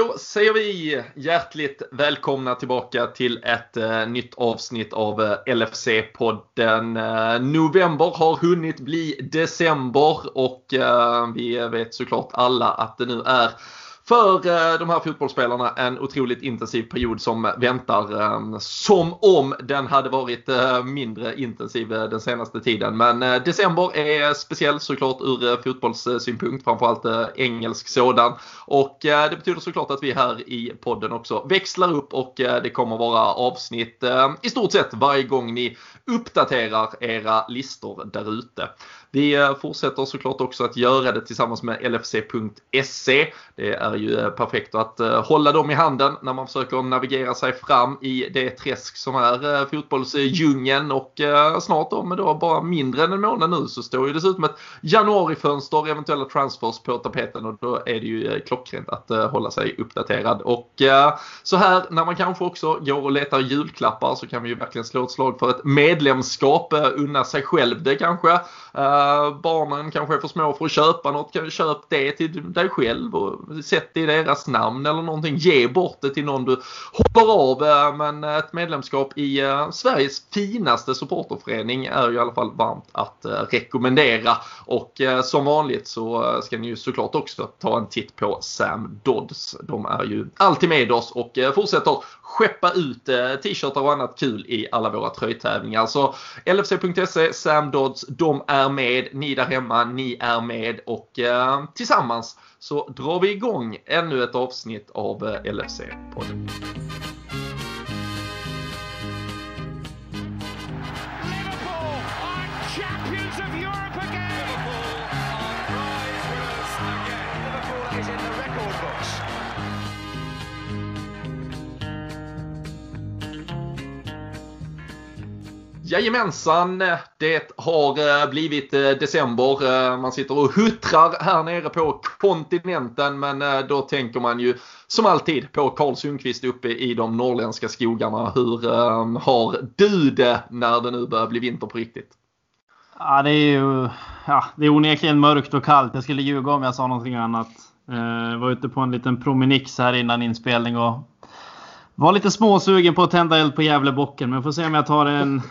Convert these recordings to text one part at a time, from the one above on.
Då säger vi hjärtligt välkomna tillbaka till ett eh, nytt avsnitt av eh, LFC-podden. Eh, november har hunnit bli december och eh, vi vet såklart alla att det nu är för eh, de här fotbollsspelarna en otroligt intensiv period som väntar. Ehm, som om den hade varit eh, mindre intensiv eh, den senaste tiden. Men december är speciell såklart ur fotbollssynpunkt, framförallt engelsk sådan. Och det betyder såklart att vi här i podden också växlar upp och det kommer vara avsnitt ehm, i stort sett varje gång ni uppdaterar era listor där ute. Vi eh, fortsätter såklart också att göra det tillsammans med LFC.se. Det är ju eh, perfekt att eh, hålla dem i handen när man försöker navigera sig fram i det träsk som är fotbollsdjungeln och snart om då bara mindre än en månad nu så står ju dessutom ett januarifönster, eventuella transfers på tapeten och då är det ju klockrent att hålla sig uppdaterad. Och så här när man kanske också går och letar julklappar så kan vi ju verkligen slå ett slag för ett medlemskap, unna sig själv det kanske. Barnen kanske är för små för att köpa något. Köp det till dig själv och sätt det i deras namn eller någonting. Ge bort det till någon du hoppar av. Eh, men ett medlemskap i eh, Sveriges finaste supporterförening är ju i alla fall varmt att eh, rekommendera. Och som vanligt så ska ni ju såklart också ta en titt på Sam Dodds. De är ju alltid med oss och fortsätter skeppa ut t-shirtar och annat kul i alla våra tröjtävlingar. Så LFC.se, Sam Dodds, de är med. Ni där hemma, ni är med och eh, tillsammans så drar vi igång ännu ett avsnitt av eh, LFC-podden. Jajamensan, det har eh, blivit eh, december. Eh, man sitter och huttrar här nere på kontinenten men då tänker man ju som alltid på Karl Sundqvist uppe i de norrländska skogarna. Hur ehm, har du det när det nu börjar bli vinter på riktigt? Ja, det är ju ja, det är onekligen mörkt och kallt. Jag skulle ljuga om jag sa någonting annat. Jag var ute på en liten promenix här innan inspelning och var lite småsugen på att tända eld på Gävlebocken. Men jag får se om jag tar en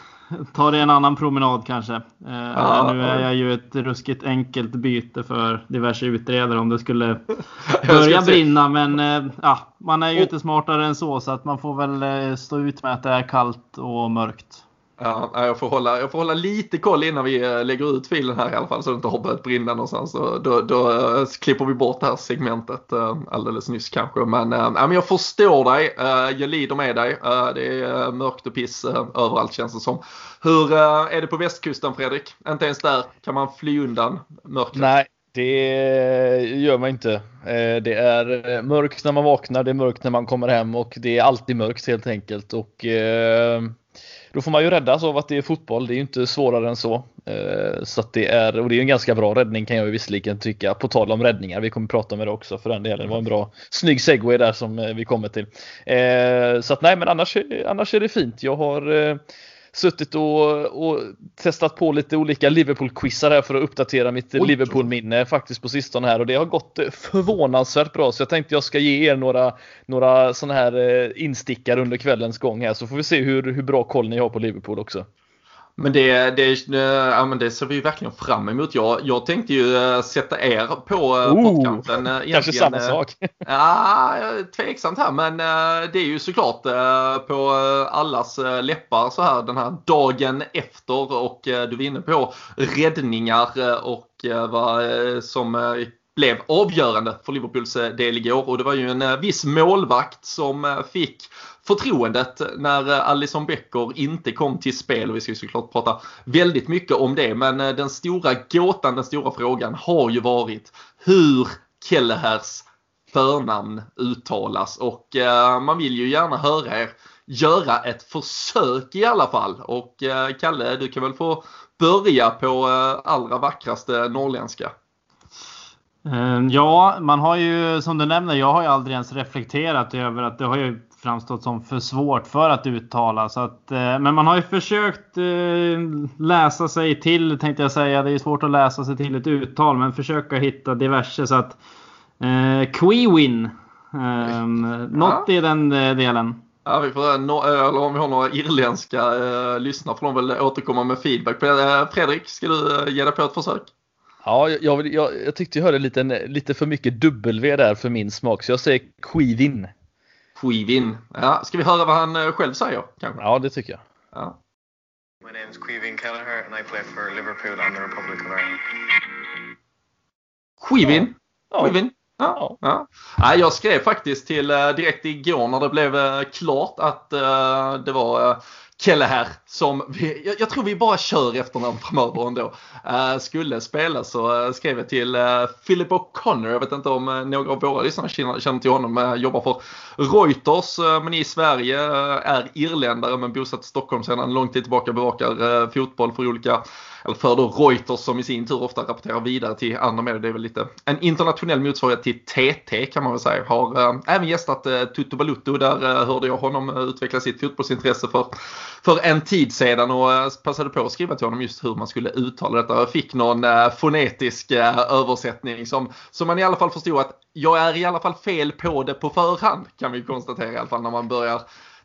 ta det en annan promenad kanske. Eh, ja, nu är jag ju ett ruskigt enkelt byte för diverse utredare om det skulle börja brinna. Men eh, ja, man är ju inte smartare än så så att man får väl eh, stå ut med att det är kallt och mörkt. Ja, jag får, hålla, jag får hålla lite koll innan vi eh, lägger ut filen här i alla fall så det inte har börjat brinna någonstans. Då, då eh, klipper vi bort det här segmentet eh, alldeles nyss kanske. Men, uh, men jag förstår dig, jag lider med dig. det är mörkt och piss överallt känns det som. Hur är det på västkusten Fredrik? Inte ens där kan man fly undan mörkret? Nej, det gör man inte. Det är mörkt när man vaknar, det är mörkt när man kommer hem och det är alltid mörkt helt enkelt. Och då får man ju räddas av att det är fotboll. Det är ju inte svårare än så. Eh, så att det är, och det är en ganska bra räddning kan jag ju visserligen tycka. På tal om räddningar, vi kommer prata om det också för den delen. Det var en bra, snygg segway där som eh, vi kommer till. Eh, så att nej, men annars, annars är det fint. Jag har suttit och, och, testat på lite olika Liverpool-quizar här för att uppdatera mitt Liverpool-minne faktiskt på sistone här. Och det har gått förvånansvärt bra. Så jag tänkte jag ska ge er några, några sådana här eh, instickare under kvällens gång här. Så får vi se hur, hur bra koll ni har på Liverpool också. Men det, det, ja, men det ser vi verkligen fram emot. Jag, jag tänkte ju eh, sätta er på eh, oh. Kanske samma sak? Ja, tveksamt här men det är ju såklart på allas läppar så här den här dagen efter och du var inne på räddningar och vad som blev avgörande för Liverpools del igår och det var ju en viss målvakt som fick förtroendet när eh, Alison Becker inte kom till spel. Och vi ska såklart prata väldigt mycket om det. Men eh, den stora gåtan, den stora frågan har ju varit hur Kellehers förnamn uttalas. Och eh, man vill ju gärna höra er göra ett försök i alla fall. Och eh, Kalle, du kan väl få börja på allra vackraste norrländska. Ja, man har ju som du nämner, jag har ju aldrig ens reflekterat över att det har ju framstått som för svårt för att uttala. Så att, eh, men man har ju försökt eh, läsa sig till, tänkte jag säga. Det är svårt att läsa sig till ett uttal, men försöka hitta diverse. Så att eh, Quewin Um, något ja. i den delen. Ja, vi får, eller om vi har några irländska eh, lyssnare får de väl återkomma med feedback. Fredrik, ska du ge dig på ett försök? Ja, jag, jag, jag tyckte jag hörde lite, lite för mycket W där för min smak, så jag säger skivin. Skivin. Ja, ska vi höra vad han eh, själv säger? Kanske? Ja, det tycker jag. Ja. My name is Quivin Kelleher and I play for Liverpool and the Republic of Ireland. Skivin? Ja. Skivin? Ja, ja. ja. Jag skrev faktiskt till eh, direkt igår när det blev eh, klart att det var Kelle här, som vi, jag, jag, tror vi bara kör efternamn framöver ändå. Uh, skulle spela så uh, skrev jag till uh, Philip O'Connor. Jag vet inte om uh, några av våra lyssnare känner, känner till honom. Uh, jobbar för Reuters men i Sverige. är irländare men bosatt i Stockholm sedan lång tid tillbaka. Bevakar fotboll för olika eller för då Reuters som i sin tur ofta rapporterar vidare till andra medier. Det är väl lite en internationell motsvarighet till TT kan man väl säga. Har äh, även gästat äh, Tutu Balutto. Där äh, hörde jag honom utveckla sitt fotbollsintresse för, för en tid sedan och eh, passade på att skriva till honom just hur man skulle uttala detta. Jag fick någon eh, fonetisk eh, översättning som, som man i alla fall förstod att jag är i alla fall fel på det på förhand kan vi konstatera i alla fall när man börjar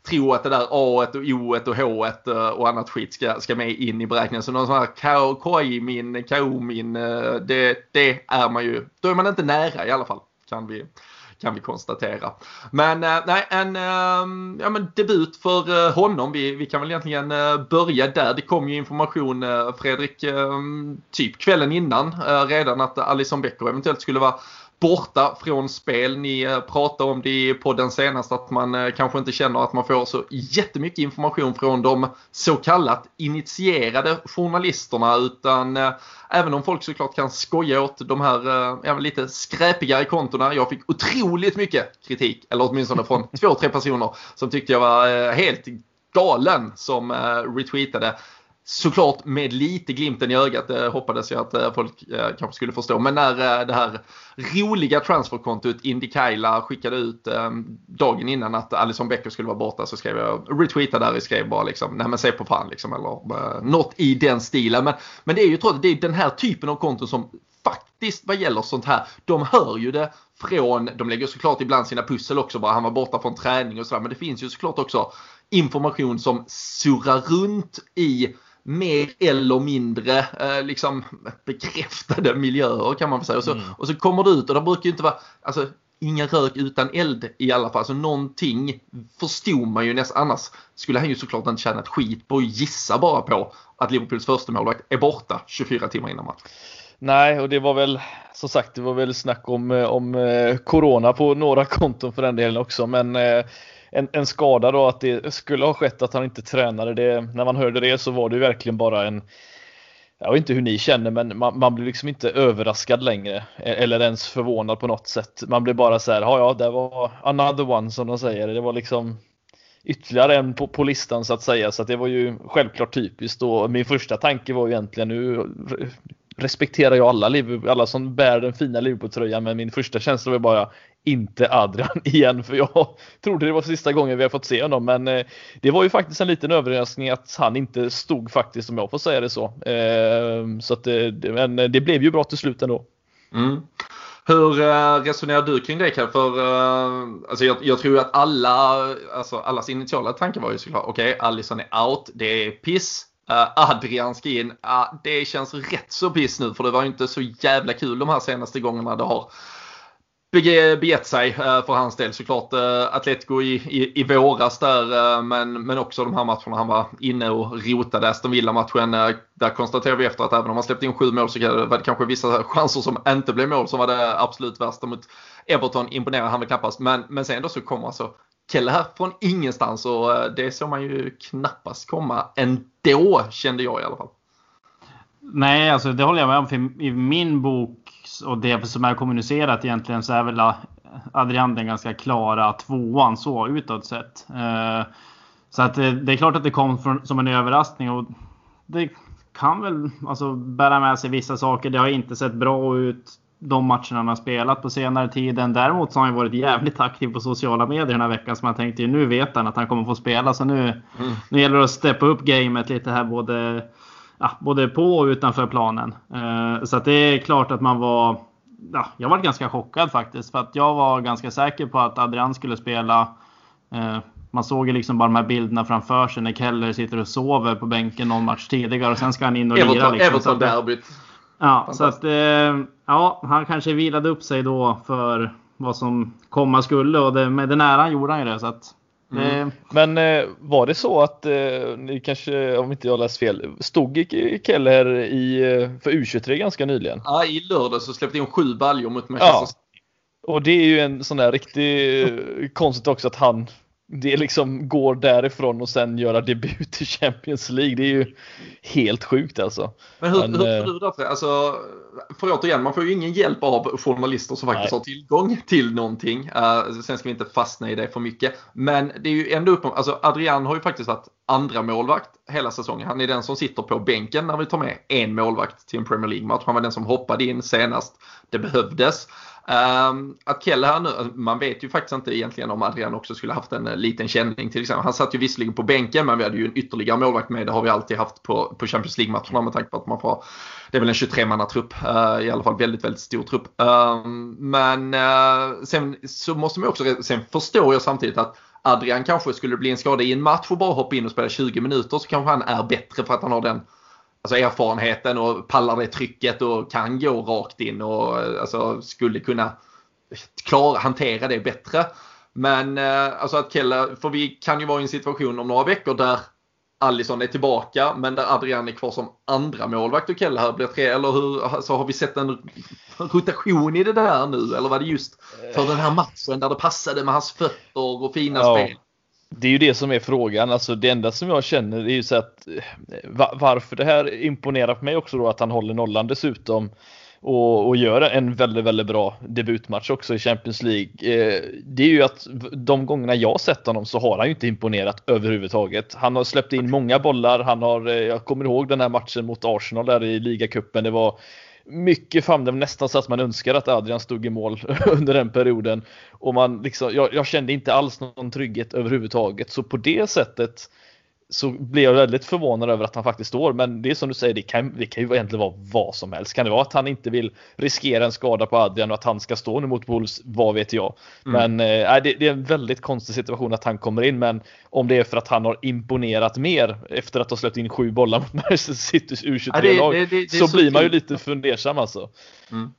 tro att det där A och O och H och annat skit ska, ska med in i beräkningen. Så någon sån här KI-min, KO-min, det, det är man ju, då är man inte nära i alla fall. Kan vi, kan vi konstatera. Men eh, nej, en ehm, ja, men debut för eh, honom. Vi, vi kan väl egentligen eh, börja där. Det kom ju information eh, Fredrik, ehm, typ kvällen innan redan att Alison Becker eventuellt skulle vara borta från spel. Ni eh, pratade om det på den senaste att man eh, kanske inte känner att man får så jättemycket information från de så kallat initierade journalisterna utan eh, även om folk såklart kan skoja åt de här lite skräpigare kontona. Jag fick otroligt mycket kritik, eller åtminstone från två, tre personer som tyckte jag var helt galen som retweetade såklart med lite glimten i ögat det hoppades jag att eh, folk eh, kanske skulle förstå. Men när det här roliga transferkontot Indikaila skickade ut dagen innan att Alison Becker skulle vara borta så skrev jag retweetade där och skrev bara liksom nej men se på fan liksom eller något i den stilen. Men, men det är ju trots det är den här typen av konton som faktiskt vad gäller sånt här, de hör ju det från, de lägger såklart ibland sina pussel också bara, han var borta från träning och sådär, men det finns ju såklart också information som surrar runt i mer eller mindre eh, liksom bekräftade miljöer kan man säga. Och så, mm. och så kommer du ut och det brukar ju inte vara, alltså ingen rök utan eld i alla fall. Så någonting förstod man ju nästan. Annars skulle han ju såklart inte tjäna ett skit på att gissa bara på att Liverpools första målvakt är borta 24 timmar innan match. Nej, och det var väl som sagt, det var väl snack om, eh, om eh, Corona på några konton för den delen också. Men eh, en, en skada då, att det skulle ha skett att han inte tränade. Det, när man hörde det så var det verkligen bara en jag vet inte hur ni känner men man, man blir liksom inte överraskad längre e, eller ens förvånad på något sätt. Man blir bara så här, ja ja det var another one som de säger. Det var liksom ytterligare en på, på listan så att säga så att det var ju självklart typiskt och min första tanke var ju egentligen nu respekterar jag alla, alla som bär den fina Liverpool-tröjan men min första känsla var bara inte Adrian igen för jag trodde det var sista gången vi har fått se honom men eh, det var ju faktiskt en liten överraskning att han inte stod faktiskt om jag får säga det så. Ehm, så att eh, men eh, det blev ju bra till slut ändå. Mm. Hur resonerar du kring det Kalle? För alltså jag, jag, tror att alla, alltså allas initiala tanke var ju såklart okej, okay, Allison är out, det är piss. Uh, Adrian ska in. Uh, det känns rätt så piss nu för det var ju inte så jävla kul de här senaste gångerna det har begett sig eh, för hans del. Såklart eh, Atletico i, i, i våras där eh, men, men också de här matcherna han var inne och rotade. Aston Villa-matchen där konstaterar vi efter att även om han släppte in sju mål så var det kanske vissa chanser som inte blev mål som var det absolut värsta mot Everton. Imponerar han väl knappast men, men sen då så kommer alltså Keller från ingenstans och det såg man ju knappast komma ändå kände jag i alla fall. Nej, alltså det håller jag med om. För I min bok och det som är kommunicerat egentligen så är väl Adrian den ganska klara tvåan så utåt sett. Eh, så att det är klart att det kom från, som en överraskning och det kan väl alltså bära med sig vissa saker. Det har inte sett bra ut de matcherna han har spelat på senare tiden. Däremot så har han varit jävligt aktiv på sociala medier den här veckan. Så man tänkte nu vet han att han kommer få spela. Så nu, mm. nu gäller det att steppa upp gamet lite här både, ja, både på och utanför planen. Uh, så det är klart att man var ja, jag var ganska chockad faktiskt. För att jag var ganska säker på att Adrian skulle spela. Eh, man såg ju liksom bara de här bilderna framför sig när Keller sitter och sover på bänken någon match tidigare och sen ska han in och lira. Liksom. Everton-derbyt. Ja, så att eh, ja, han kanske vilade upp sig då för vad som komma skulle och det, med den äran gjorde han ju det. Så att, mm. Men eh, var det så att, eh, ni kanske, om inte jag läst fel, stod Keller i, eh, för U23 ganska nyligen? Ja, i lördag så släppte in sju baljor mot Manchester ja. Och det är ju en sån där riktigt konstigt också att han det liksom går därifrån och sen göra debut i Champions League. Det är ju helt sjukt alltså. Men hur, Men, hur tror du det? Alltså, för återigen, man får ju ingen hjälp av journalister som faktiskt nej. har tillgång till någonting. Uh, sen ska vi inte fastna i det för mycket. Men det är ju ändå upp alltså Adrian har ju faktiskt varit andra målvakt hela säsongen. Han är den som sitter på bänken när vi tar med en målvakt till en Premier League-match. Han var den som hoppade in senast det behövdes. Um, att Kelle här nu, man vet ju faktiskt inte egentligen om Adrian också skulle haft en eh, liten känning till exempel. Han satt ju visserligen på bänken men vi hade ju en ytterligare målvakt med. Det har vi alltid haft på, på Champions League-matcherna med tanke på att man får, det är väl en 23-mannatrupp, uh, eh, i alla fall väldigt, väldigt stor trupp. Um, men uh, sen så måste man också, sen förstår jag samtidigt att Adrian kanske skulle bli en skada i en match och bara hoppa in och spela 20 minuter så kanske han är bättre för att han har den alltså erfarenheten och pallar det trycket och kan gå rakt in och alltså, skulle kunna klara, hantera det bättre. Men eh, alltså att Kelle, för vi kan ju vara i en situation om några veckor där Allison är tillbaka men där Adrian är kvar som andra målvakt och Kelle här blir tre. Eller hur, alltså, har vi sett en rotation i det där nu? Eller var det just för den här matchen där det passade med hans fötter och fina ja. spel? Det är ju det som är frågan. Alltså det enda som jag känner är ju så att eh, varför det här imponerar på mig också då att han håller nollan dessutom och, och gör en väldigt, väldigt bra debutmatch också i Champions League. Eh, det är ju att de gångerna jag sett honom så har han ju inte imponerat överhuvudtaget. Han har släppt in många bollar. Han har, eh, jag kommer ihåg den här matchen mot Arsenal där i ligacupen. Det var mycket fram, det var nästan så att man önskade att Adrian stod i mål under den perioden. Och man liksom, jag, jag, kände inte alls någon trygghet överhuvudtaget. Så på det sättet så blir jag väldigt förvånad över att han faktiskt står. Men det är som du säger, det kan, det kan ju egentligen vara vad som helst. Kan det vara att han inte vill riskera en skada på Adrian och att han ska stå nu mot Wolves? Vad vet jag. Mm. Men eh, det, det, är en väldigt konstig situation att han kommer in. Men om det är för att han har imponerat mer efter att ha släppt in sju bollar mot Manchester Citys U23-lag ja, så, så, blir man ju lite fundersam alltså. Mm.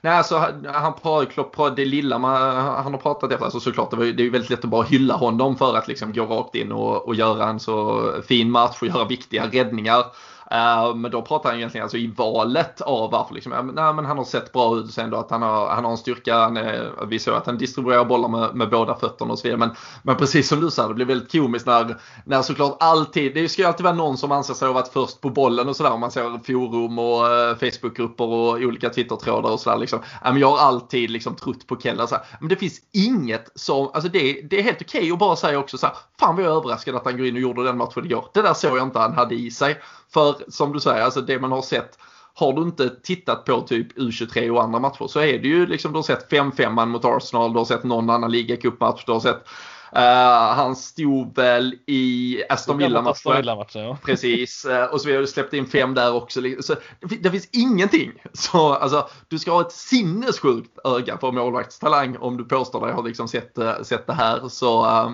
Nej, alltså han pratar, det lilla man, han har pratat efter, alltså såklart det, var, det är väldigt lätt att bara hylla honom för att liksom gå rakt in och, och göra en så fin match och göra viktiga räddningar. Eh, men då pratar han egentligen alltså i valet av varför liksom, nej, men han har sett bra ut sen då att han har, han har en styrka. Han är, vi såg att han distribuerar bollar med, med båda fötterna och så vidare. Men, men precis som du sa, det blir väldigt komiskt när, när såklart alltid, det ska ju alltid vara någon som anser sig ha varit först på bollen och sådär. Om man ser forum och eh, Facebookgrupper och olika Twittertrådar och sådär. Liksom. Jag har alltid liksom trott på Keller. Men det finns inget som, alltså det, det är helt okej okay att bara säga också så här, fan vad jag är överraskad att han går in och gjorde den matchen igår. Det där såg jag inte han hade i sig. För som du säger, alltså det man har sett har du inte tittat på typ U23 och andra matcher så är det ju liksom du har sett 5-5 mot Arsenal, du har sett någon annan ligacupmatch, du har sett han stod väl i Aston Villa-matchen. ja. Precis. Uh, och så vi har släppt in fem där också. Så det, finns ingenting. Så alltså, du ska ha ett sinnessjukt öga för målvaktstalang om du påstår dig ha liksom sett, uh, sett det här. Så, uh,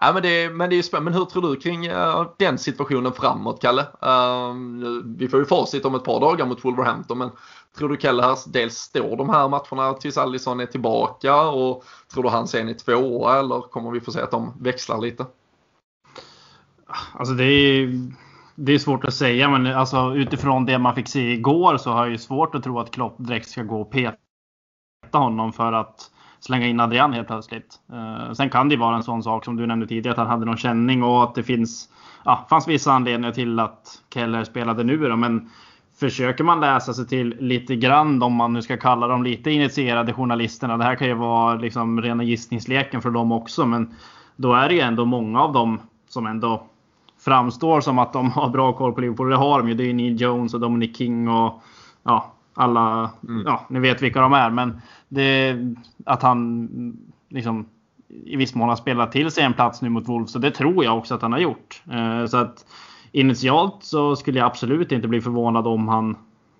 Ja, men, det, men det är ju spännande. Men hur tror du kring uh, den situationen framåt, Kalle? Uh, vi får ju facit om ett par dagar mot Wolverhampton, men tror du Kalle här dels står de här matcherna tills Allison är tillbaka och tror du han sen är tvåa eller kommer vi få se att de växlar lite? Alltså det är, det är svårt att säga, men alltså utifrån det man fick se igår så har jag ju svårt att tro att Klopp direkt ska gå och peta honom för att slänga in Adrian helt plötsligt. Eh, sen kan det vara en sån sak som du nämnde tidigare, att han hade någon känning och att det finns, ja, fanns vissa anledningar till att Keller spelade nu. Då, men försöker man läsa sig till lite grann, om man nu ska kalla dem lite initierade journalisterna. Det här kan ju vara liksom rena gissningsleken för dem också, men då är det ju ändå många av dem som ändå framstår som att de har bra koll på Liverpool. Det har de ju. Det är Neil Jones och Dominic King och ja, alla, mm. ja, ni vet vilka de är. Men det, att han liksom i viss mån har spelat till sig en plats nu mot Wolves. Så det tror jag också att han har gjort. Eh, så att initialt så skulle jag absolut inte bli förvånad om han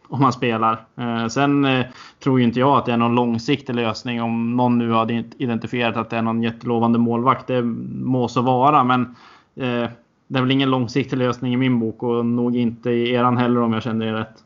om man spelar. Eh, sen eh, tror ju inte jag att det är någon långsiktig lösning om någon nu har identifierat att det är någon jättelovande målvakt. Det må så vara, men eh, det är väl ingen långsiktig lösning i min bok och nog inte i eran heller om jag känner er rätt.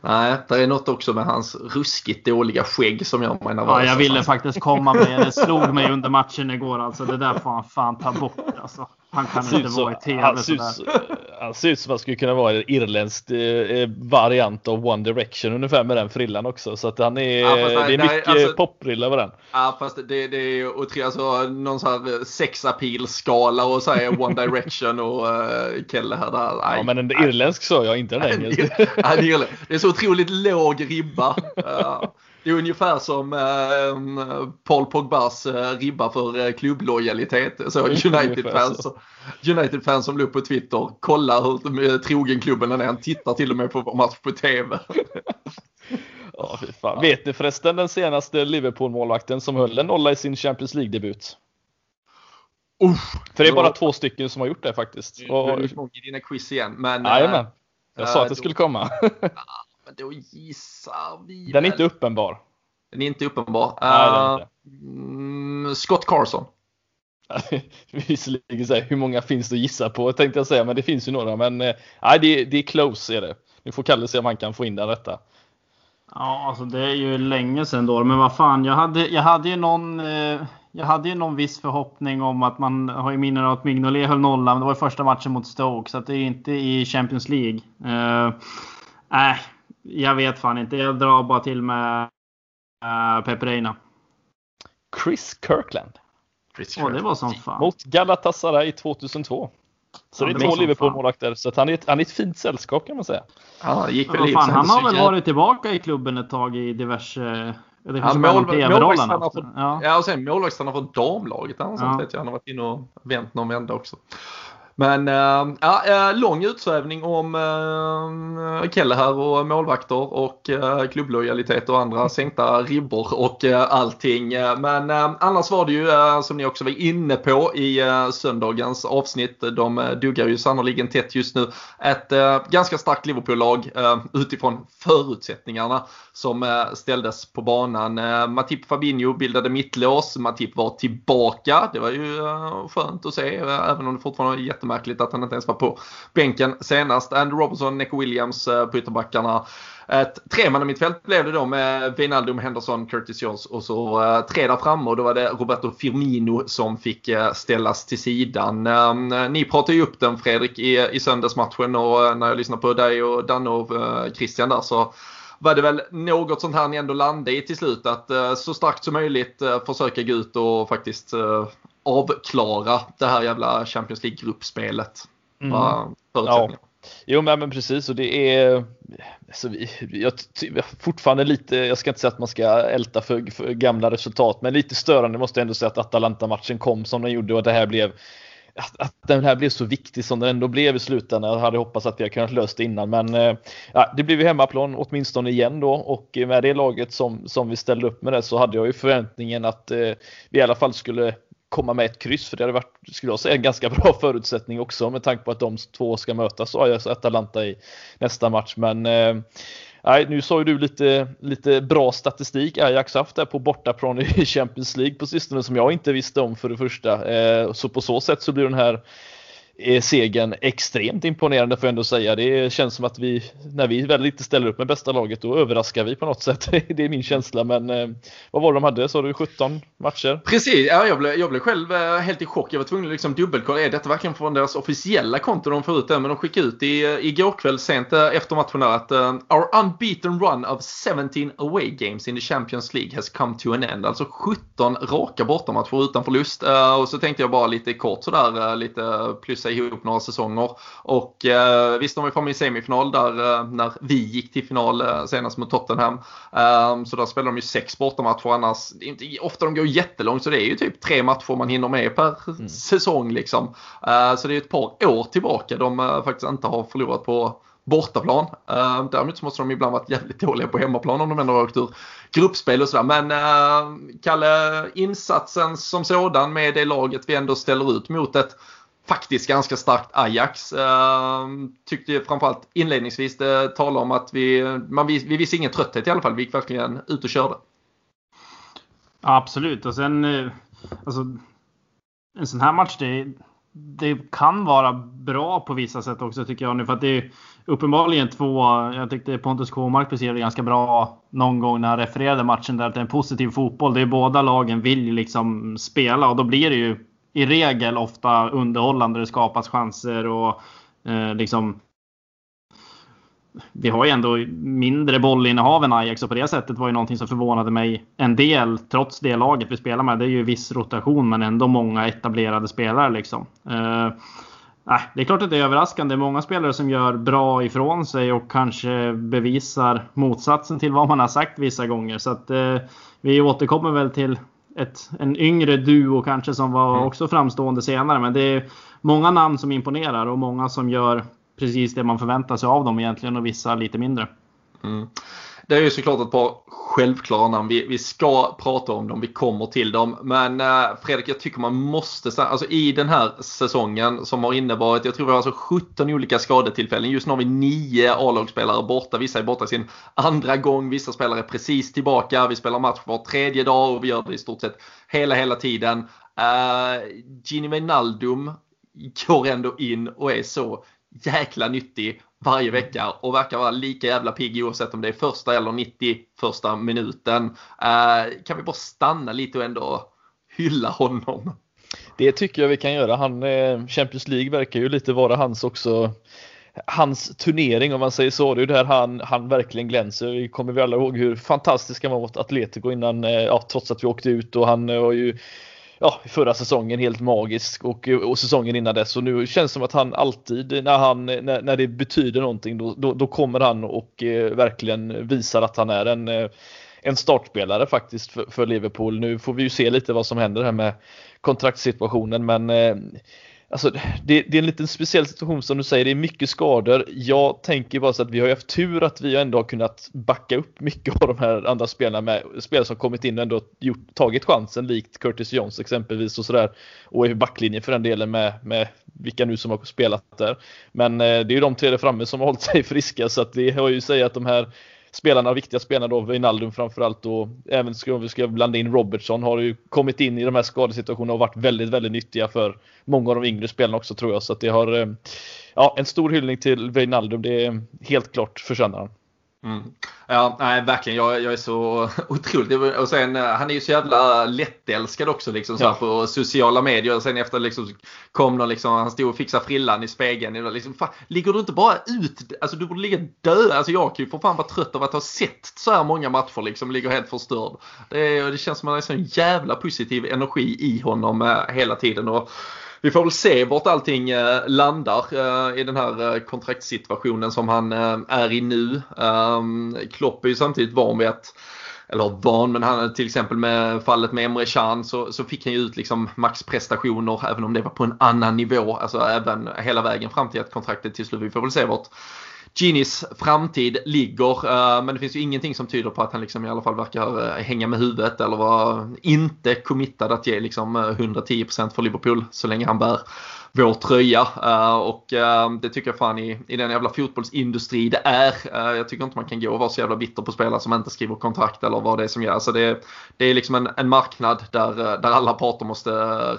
Nej, det är något också med hans ruskigt dåliga skägg som gör mig nervös. Ja, jag ville faktiskt komma med det. slog mig under matchen igår alltså. Det där får han fan ta bort alltså. Han kan Ser inte vara i TV han, ser sådär. han ser ut som han skulle kunna vara en irländsk eh, variant av One Direction ungefär med den frillan också. Så att han är, Ja, fast nej, det är nej, mycket alltså- popfrilla över den. Ja, fast det, det är otroligt. Alltså, någon sån här sexappeal-skala och säga One Direction och uh, Kelle här. Där. Ja, men en nej. irländsk sa jag, inte en engelsk. Ja, det är det är så otroligt låg ribba. Eh, Det är ungefär som eh, Paul Pogbas eh, ribba för eh, klubblojalitet. Så United-fans United som la upp på Twitter. Kolla hur eh, trogen klubben är. Han tittar till och med på match på TV. Ja, fan. Vet ni förresten den senaste Liverpool-målvakten som höll en nolla i sin Champions League-debut? Uff, För det är bara Ja. två stycken som har gjort det faktiskt. är du igång i dina quiz igen. Men, eh, jajamän. Jag sa eh, att det då- skulle komma. men då gissar vi Den är väl- inte uppenbar. Den är inte uppenbar. Nej, är Eh, inte. mm, Scott Carson. Visserligen så här, hur många finns det att gissa på tänkte jag säga, men det finns ju några. Men eh, nej, det, det är close är det. Nu får Kalle se om han kan få in den rätta. Ja, alltså det är ju länge sedan då. Men vad fan, jag hade, jag hade ju någon... Eh, jag hade ju någon viss förhoppning om att man har ju minnen av att Mignolet höll nollan. men Det var ju första matchen mot Stoke, så att det är inte i Champions League. Eh, Nej, jag vet fan inte. Jag drar bara till med uh, Pep Reina. Chris Kirkland Åh, det var som fan. mot Galatasaray 2002. Så Ja, det är två Liverpool-målvakter, så att han, är ett, han är ett fint sällskap kan man säga. Ja, det gick väl i fan, han har väl varit tillbaka i klubben ett tag i diverse... Det Ja, mål, målvaktstränare haft. för, Ja. ja, och sen målvaktstränare för damlaget. Han, Ja. vet jag, han har varit inne och vänt någon vända också. Men äh, ja, eh, lång utsvävning om äh, Kelle här och målvakter och äh, klubblojalitet och andra sänkta ribbor och äh, allting. Men äh, annars var det ju äh, som ni också var inne på i äh, söndagens avsnitt. De äh, duggar ju sannoliken tätt just nu. Ett äh, ganska starkt Liverpool-lag äh, utifrån förutsättningarna som äh, ställdes på banan. Äh, Matip Fabinho bildade mittlås. Matip var tillbaka. Det var ju äh, skönt att se äh, även om det fortfarande var jättemycket jättemärkligt att han inte ens var på bänken senast. Andrew Robertson, Neco Williams eh, på ytterbackarna. Ett tremannamittfält blev det då med Wijnaldum, Henderson, Curtis Jones och så eh, tre där framme och då var det Roberto Firmino som fick eh, ställas till sidan. Ehm, ni pratade ju upp den Fredrik i, i söndagsmatchen och när jag lyssnade på dig och Danne och Christian där så var det väl något sånt här ni ändå landade i till slut att så starkt som möjligt försöka gå ut och faktiskt avklara det här jävla Champions League-gruppspelet. Mm. Förutsättningarna. Jo men, precis och det är alltså, vi, jag fortfarande lite, jag ska inte säga att man ska älta för, för gamla resultat men lite störande måste jag ändå säga att Atalanta-matchen kom som den gjorde och att det här blev att, att den här blev så viktig som den ändå blev i slutändan. Jag hade hoppats att vi hade kunnat lösa det innan men eh, ja, det blev ju hemmaplan åtminstone igen då och med det laget som, som vi ställde upp med det så hade jag ju förväntningen att eh, vi i alla fall skulle komma med ett kryss för det hade varit, skulle jag säga, en ganska bra förutsättning också med tanke på att de två ska mötas och Ajax och Atalanta i nästa match. Men eh, nej, nu sa ju du lite, lite bra statistik Ajax haft där på bortaplan i Champions League på sistone som jag inte visste om för det första. Eh, så på så sätt så blir den här är segern extremt imponerande får jag ändå säga. Det känns som att vi, när vi väl inte ställer upp med bästa laget, då överraskar vi på något sätt. Det är min känsla. Men eh, vad var det de hade? Sa du 17 matcher? Precis, ja, jag, blev, jag blev själv eh, helt i chock. Jag var tvungen att liksom dubbelkolla. Är detta verkligen från deras officiella konto de får ut det? Men de skickade ut i, eh, igår kväll sent eh, efter matchen där att Our unbeaten run of 17 away games in the Champions League has come to an end. Alltså 17 raka bortamatcher utan förlust. Och så tänkte jag bara lite kort sådär, lite plus plussa ihop några säsonger. Och uh, visst, de var framme i semifinal där uh, när vi gick till final uh, senast mot Tottenham. Um, så där spelade de ju sex bortamatcher annars. Inte ofta de går jättelångt så det är ju typ tre matcher man hinner med per säsong liksom. Uh, så det är ett par år tillbaka de uh, faktiskt inte har förlorat på bortaplan. Uh, däremot så måste de ibland varit jävligt dåliga på hemmaplan om de ändå har åkt ur gruppspel och sådär. Men uh, Kalle, insatsen som sådan med det laget vi ändå ställer ut mot ett faktiskt ganska starkt Ajax. Ehm, tyckte framförallt inledningsvis det talade om att vi, man, vi visste ingen trötthet i alla fall. Vi gick verkligen ut och körde. Ja, absolut. Och sen eh, alltså, en sån här match, det, det kan vara bra på vissa sätt också tycker jag nu. För att det är uppenbarligen två, jag tyckte Pontus Kåmark beskrev det ganska bra någon gång när han refererade matchen där att det är en positiv fotboll. Det är båda lagen vill ju liksom spela och då blir det ju i regel ofta underhållande. Det skapas chanser och eh, liksom vi har ju ändå mindre bollinnehav än Ajax och på det sättet var ju någonting som förvånade mig en del trots det laget vi spelar med. Det är ju viss rotation men ändå många etablerade spelare liksom. Eh, eh det är klart att det är överraskande. Många spelare som gör bra ifrån sig och kanske bevisar motsatsen till vad man har sagt vissa gånger. Så att eh, vi återkommer väl till ett, en yngre duo kanske som var mm. också framstående senare. Men det är många namn som imponerar och många som gör precis det man förväntar sig av dem egentligen och vissa lite mindre. Mm. Det är ju såklart ett par självklara namn. Vi, vi ska prata om dem, vi kommer till dem. Men eh, Fredrik, jag tycker man måste, alltså i den här säsongen som har inneburit, jag tror vi har alltså 17 olika skadetillfällen. Just nu har vi 9 A-lagsspelare borta. Vissa är borta sin andra gång, vissa spelare är precis tillbaka. Vi spelar match var tredje dag och vi gör det i stort sett hela, hela tiden. Eh, Gini Wijnaldum går ändå in och är så jäkla nyttig varje vecka och verkar vara lika jävla pigg oavsett om det är första eller 90 första minuten. Eh, kan vi bara stanna lite och ändå hylla honom? Det tycker jag vi kan göra. Han, eh, Champions League verkar ju lite vara hans också hans turnering om man säger så. Det är där han, han verkligen glänser. Vi kommer väl alla ihåg hur fantastisk han var mot Atletico innan, eh, ja, trots att vi åkte ut och han var ju ja, förra säsongen helt magisk och, och säsongen innan dess. Och nu känns det som att han alltid när, han, när, när det betyder någonting då, då, då kommer han och eh, verkligen visar att han är en, eh, en startspelare faktiskt för, för, Liverpool. Nu får vi ju se lite vad som händer här med kontraktssituationen men eh, Alltså, det, det, är en liten speciell situation som du säger, det är mycket skador. Jag tänker bara så att vi har haft tur att vi ändå har kunnat backa upp mycket av de här andra spelarna med spelare som kommit in och ändå gjort, tagit chansen likt Curtis Jones exempelvis och sådär. Och i backlinjen för den delen med, med vilka nu som har spelat där. Men eh, det är ju de tre där framme som har hållit sig friska så att det har ju säga att de här spelarna, viktiga spelarna då, Wijnaldum framförallt och även om vi ska blanda in Robertson har ju kommit in i de här skadesituationerna och varit väldigt, väldigt nyttiga för många av de yngre spelarna också tror jag. Så att det har, eh, ja, en stor hyllning till Wijnaldum. Det är helt klart förtjänar han. Mm. Ja, nej, verkligen. Jag, jag är så otroligt... Och sen, eh, han är ju så jävla lättälskad också liksom, så ja. på sociala medier. Och sen efter liksom, kom någon, liksom, han stod och fixade frillan i spegeln. Liksom, fan, ligger du inte bara ut? Alltså du borde ligga död. Alltså jag kan ju för fan vara trött av att ha sett så här många matcher. Liksom, ligger helt förstörd. Det, det känns som att han är så jävla positiv energi i honom eh, hela tiden. Och, vi får väl se vart allting eh, landar eh, i den här eh, kontraktssituationen som han är i nu. Ehm, Klopp är ju samtidigt van vid att eller van, men han till exempel med fallet med Emre Can så, så fick han ju ut liksom maxprestationer även om det var på en annan nivå. Alltså även hela vägen fram till att kontraktet till slut, vi får väl se vart Ginis framtid ligger. Eh, men det finns ju ingenting som tyder på att han liksom i alla fall verkar eh, hänga med huvudet eller vara inte committad att ge liksom eh, 110% för Liverpool så länge han bär vår tröja. Och det tycker jag fan i, i den jävla fotbollsindustri det är. Jag tycker inte man kan gå och vara så jävla bitter på spelare som inte skriver kontrakt eller vad det är som gör. Alltså det, det är liksom en, en marknad där, där alla parter måste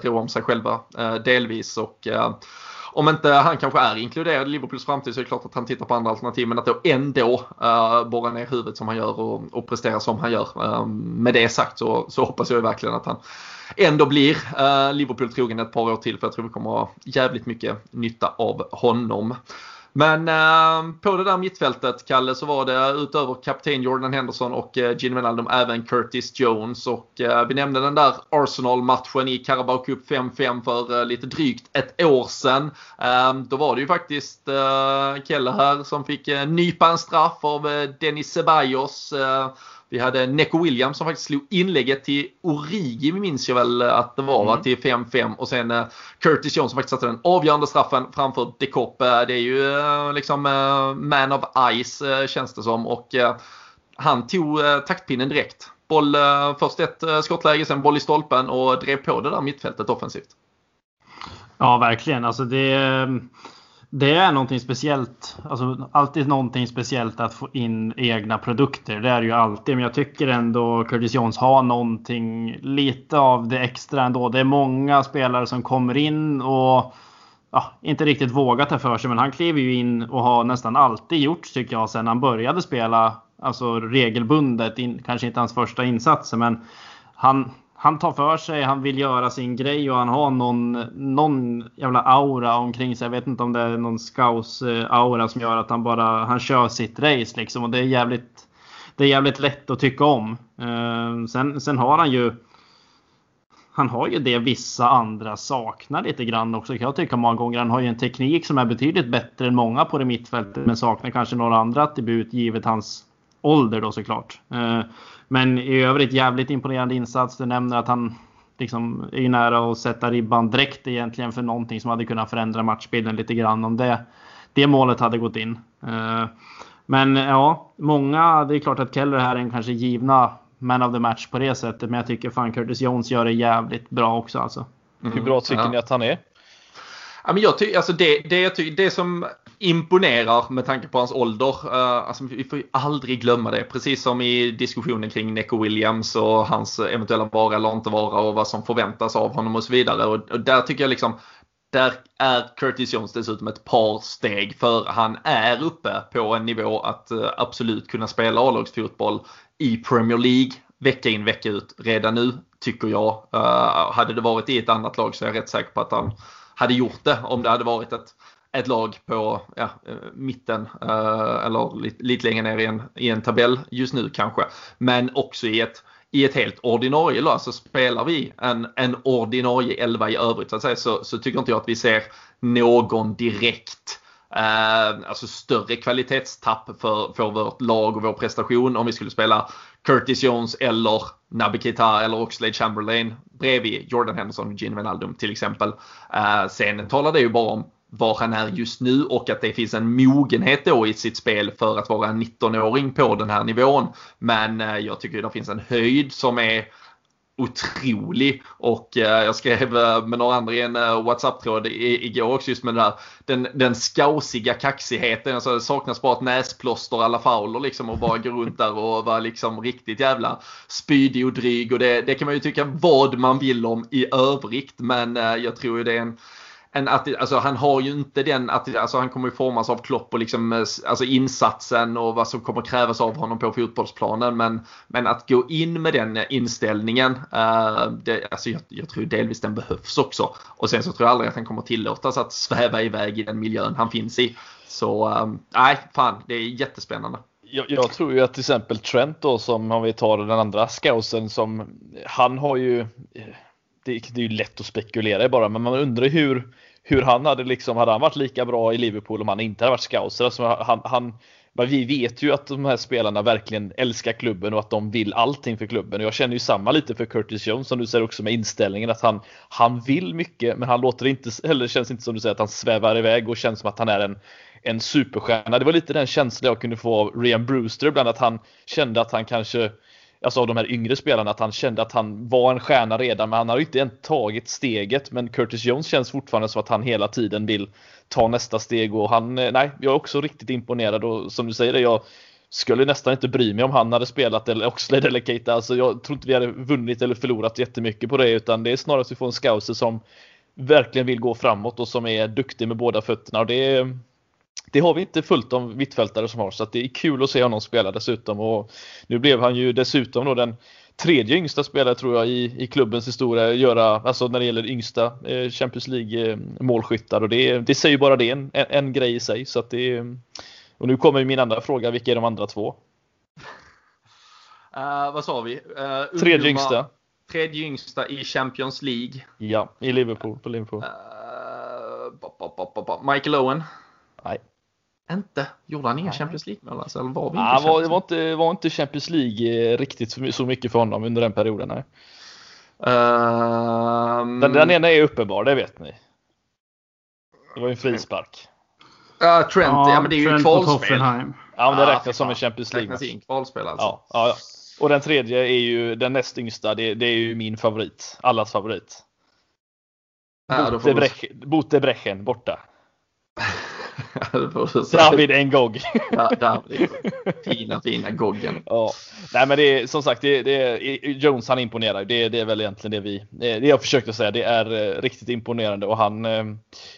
rå om sig själva delvis. Och om inte han kanske är inkluderad i Liverpools framtid så är det klart att han tittar på andra alternativ. Men att då ändå uh, borra ner huvudet som han gör och, och prestera som han gör. Uh, med det sagt så, så hoppas jag verkligen att han ändå blir uh, Liverpool trogen ett par år till. För jag tror vi kommer ha jävligt mycket nytta av honom. Men eh, på det där mittfältet, Kalle, så var det utöver kapten Jordan Henderson och eh, Gene Wijnaldum även Curtis Jones. Och eh, vi nämnde den där Arsenal-matchen i Carabao Cup 5-5 för eh, lite drygt ett år sedan. Eh, då var det ju faktiskt eh, Kelle här som fick eh, nypa en straff av eh, Dennis Ceballos. Eh, Eh, vi hade Neco Williams som faktiskt slog inlägget till Origi minns jag väl att det var mm. till 5-5 och sen uh, Curtis Jones som faktiskt satte den avgörande straffen framför De Kopp. Uh, det är ju liksom man of ice känns det som och han tog taktpinnen direkt. Boll, först ett skottläge, sen boll i stolpen och drev på det där mittfältet offensivt. Ja, verkligen. Alltså det, det är någonting speciellt. Alltså alltid någonting speciellt att få in egna produkter. Det är det ju alltid. Men jag tycker ändå Curtis Jones har någonting lite av det extra ändå. Det är många spelare som kommer in och ja, inte riktigt vågar ta för sig. Men han kliver ju in och har nästan alltid gjort tycker jag sedan han började spela. Alltså regelbundet. In, kanske inte hans första insatser men han, han tar för sig, han vill göra sin grej och han har någon, någon jävla aura omkring sig. Jag vet inte om det är någon scouse-aura eh, som gör att han bara han kör sitt race liksom. Och det är jävligt, det är jävligt lätt att tycka om. Eh, sen, sen har han ju han har ju det vissa andra saknar lite grann också kan jag tycka många gånger. Han har ju en teknik som är betydligt bättre än många på det mittfältet men saknar kanske några andra attribut givet hans ålder då såklart. Eh, men i övrigt jävligt imponerande insats. Du nämner att han liksom är nära att sätta ribban direkt egentligen för någonting som hade kunnat förändra matchbilden lite grann om det, det målet hade gått in. Eh, men ja, många, det är klart att Keller här är en kanske givna man of the match på det sättet. Men jag tycker fan Curtis Jones gör det jävligt bra också alltså. Mm. Hur bra tycker ja. ni att han är? Ja, men jag ty, alltså det, det, jag ty, det som imponerar med tanke på hans ålder. Uh, alltså vi får ju aldrig glömma det. Precis som i diskussionen kring Neco Williams och hans eventuella vara eller inte vara och vad som förväntas av honom och så vidare. Och, och där tycker jag liksom där är Curtis Jones dessutom ett par steg för han är uppe på en nivå att uh, absolut kunna spela A-lagsfotboll i Premier League vecka in vecka ut redan nu tycker jag. Uh, hade det varit i ett annat lag så är jag rätt säker på att han hade gjort det om det hade varit ett ett lag på ja, eh, mitten eh, eller lite, lite längre ner i en, i en tabell just nu kanske. Men också i ett, i ett helt ordinarie lag. Så spelar vi en, en ordinarie elva i övrigt så, att säga, så, så tycker inte jag att vi ser någon direkt Eh, alltså större kvalitetstapp för, för vårt lag och vår prestation om vi skulle spela Curtis Jones eller Naby Keita eller Oxlade Chamberlain bredvid Jordan Henderson och Gene Wijnaldum till exempel. Eh, sen talar det ju bara om var han är just nu och att det finns en mogenhet då i sitt spel för att vara en 19-åring på den här nivån. Men eh, jag tycker det finns en höjd som är otrolig och eh, jag skrev eh, med några andra i en eh, WhatsApp-tråd igår också just med den, där, den, den skausiga kaxigheten. Alltså det saknas bara ett näsplåster alla Fowler liksom och bara gå runt där och vara liksom riktigt jävla spydig och dryg och det, det kan man ju tycka vad man vill om i övrigt men eh, jag tror ju det är en en alltså han har ju inte den, alltså han kommer ju formas av Klopp och liksom, eh, alltså insatsen och vad som kommer krävas av honom på fotbollsplanen. Men, men att gå in med den inställningen, uh, det, alltså jag, jag, tror delvis den behövs också. Och sen så tror jag aldrig att han kommer tillåtas att sväva iväg i den miljön han finns i. Så um, nej, fan, det är jättespännande. Jag, jag, tror ju att till exempel Trent då som om vi tar den andra scousen som han har ju det, det är ju lätt att spekulera i bara, men man undrar hur, hur han hade liksom, hade han varit lika bra i Liverpool om han inte hade varit scouser? Alltså han, han, vi vet ju att de här spelarna verkligen älskar klubben och att de vill allting för klubben. Och jag känner ju samma lite för Curtis Jones som du säger också med inställningen att han, han vill mycket men han låter inte, eller känns inte som du säger att han svävar iväg och känns som att han är en, en superstjärna. Det var lite den känslan jag kunde få av Ryan Brewster ibland att han kände att han kanske alltså av de här yngre spelarna, att han kände att han var en stjärna redan, men han har ju inte än tagit steget. Men Curtis Jones känns fortfarande som att han hela tiden vill ta nästa steg och han, eh, nej, jag är också riktigt imponerad och som du säger, jag skulle nästan inte bry mig om han hade spelat eller Oxlade eller Keita. Alltså jag tror inte vi hade vunnit eller förlorat jättemycket på det, utan det är snarare att vi får en scouser som verkligen vill gå framåt och som är duktig med båda fötterna. Och det är, det har vi inte fullt av mittfältare som har så det är kul att se honom spela dessutom och nu blev han ju dessutom då den tredje yngsta spelare tror jag i, i klubbens historia göra, alltså när det gäller yngsta eh, Champions League eh, målskyttar och det, det säger bara det en, en, en, grej i sig så att det och nu kommer min andra fråga, vilka är de andra två? Uh, vad sa vi? Uh, tredje yngsta. Tredje yngsta i Champions League. Ja, i Liverpool. På Liverpool. Uh, Michael Owen. Nej. Inte? Gjorde han inga Champions League-mål alltså? Eller var vi inte var, det var inte, var inte Champions League eh, riktigt så mycket för honom under den perioden. Nej. Um... Den, den ena är uppenbar, det vet ni. Det var ju en frispark. Uh, Trent, ja, ja men det är ju Trent kvalspel. Ja men det räknas ah, som en Champions League. Räknas in kvalspel alltså. Ja, ja, ja. Och den tredje är ju den näst yngsta. Det, det är ju min favorit. Allas favorit. Ja, då får du- Botebrechen, Botebrechen borta. David. Ja, David. Fina, fina Goggen. Ja, nej men det är som sagt, det, det är, Jones han imponerar. Det, det är väl egentligen det vi, eh, det jag försökte säga. Det är eh, riktigt imponerande och han, eh,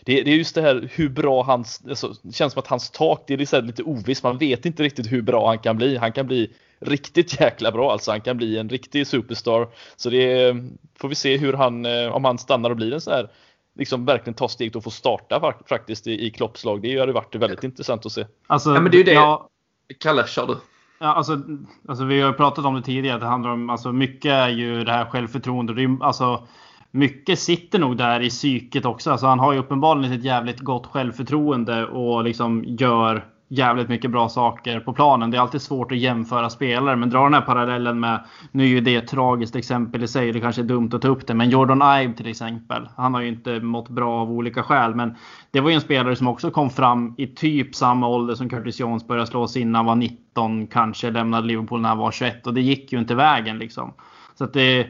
det, det är just det här hur bra hans, alltså, det känns som att hans tak, det är här lite ovisst. Man vet inte riktigt hur bra han kan bli. Han kan bli riktigt jäkla bra alltså. Han kan bli en riktig superstar. Så det eh, får vi se hur han, om han stannar och blir en så här liksom verkligen ta steget och få starta fak- faktiskt i, i Klopps lag. Det hade varit väldigt intressant att se. Alltså, Ja, men det är ju det. Ja, Kalle, kör du. Ja, alltså, alltså vi har ju pratat om det tidigare. Det handlar om, alltså, mycket är ju det här självförtroendet. Det är, ju- alltså, mycket sitter nog där i psyket också. Alltså, han har ju uppenbarligen ett jävligt gott självförtroende och liksom gör jävligt mycket bra saker på planen. Det är alltid svårt att jämföra spelare, men dra den här parallellen med, nu är ju det ett tragiskt exempel i sig, det kanske är dumt att ta upp det, men Jordan Ibe till exempel. Han har ju inte mått bra av olika skäl, men det var ju en spelare som också kom fram i typ samma ålder som Curtis Jones började slå sig in när han var 19, kanske lämnade Liverpool när han var 21 och det gick ju inte vägen liksom. Så att det,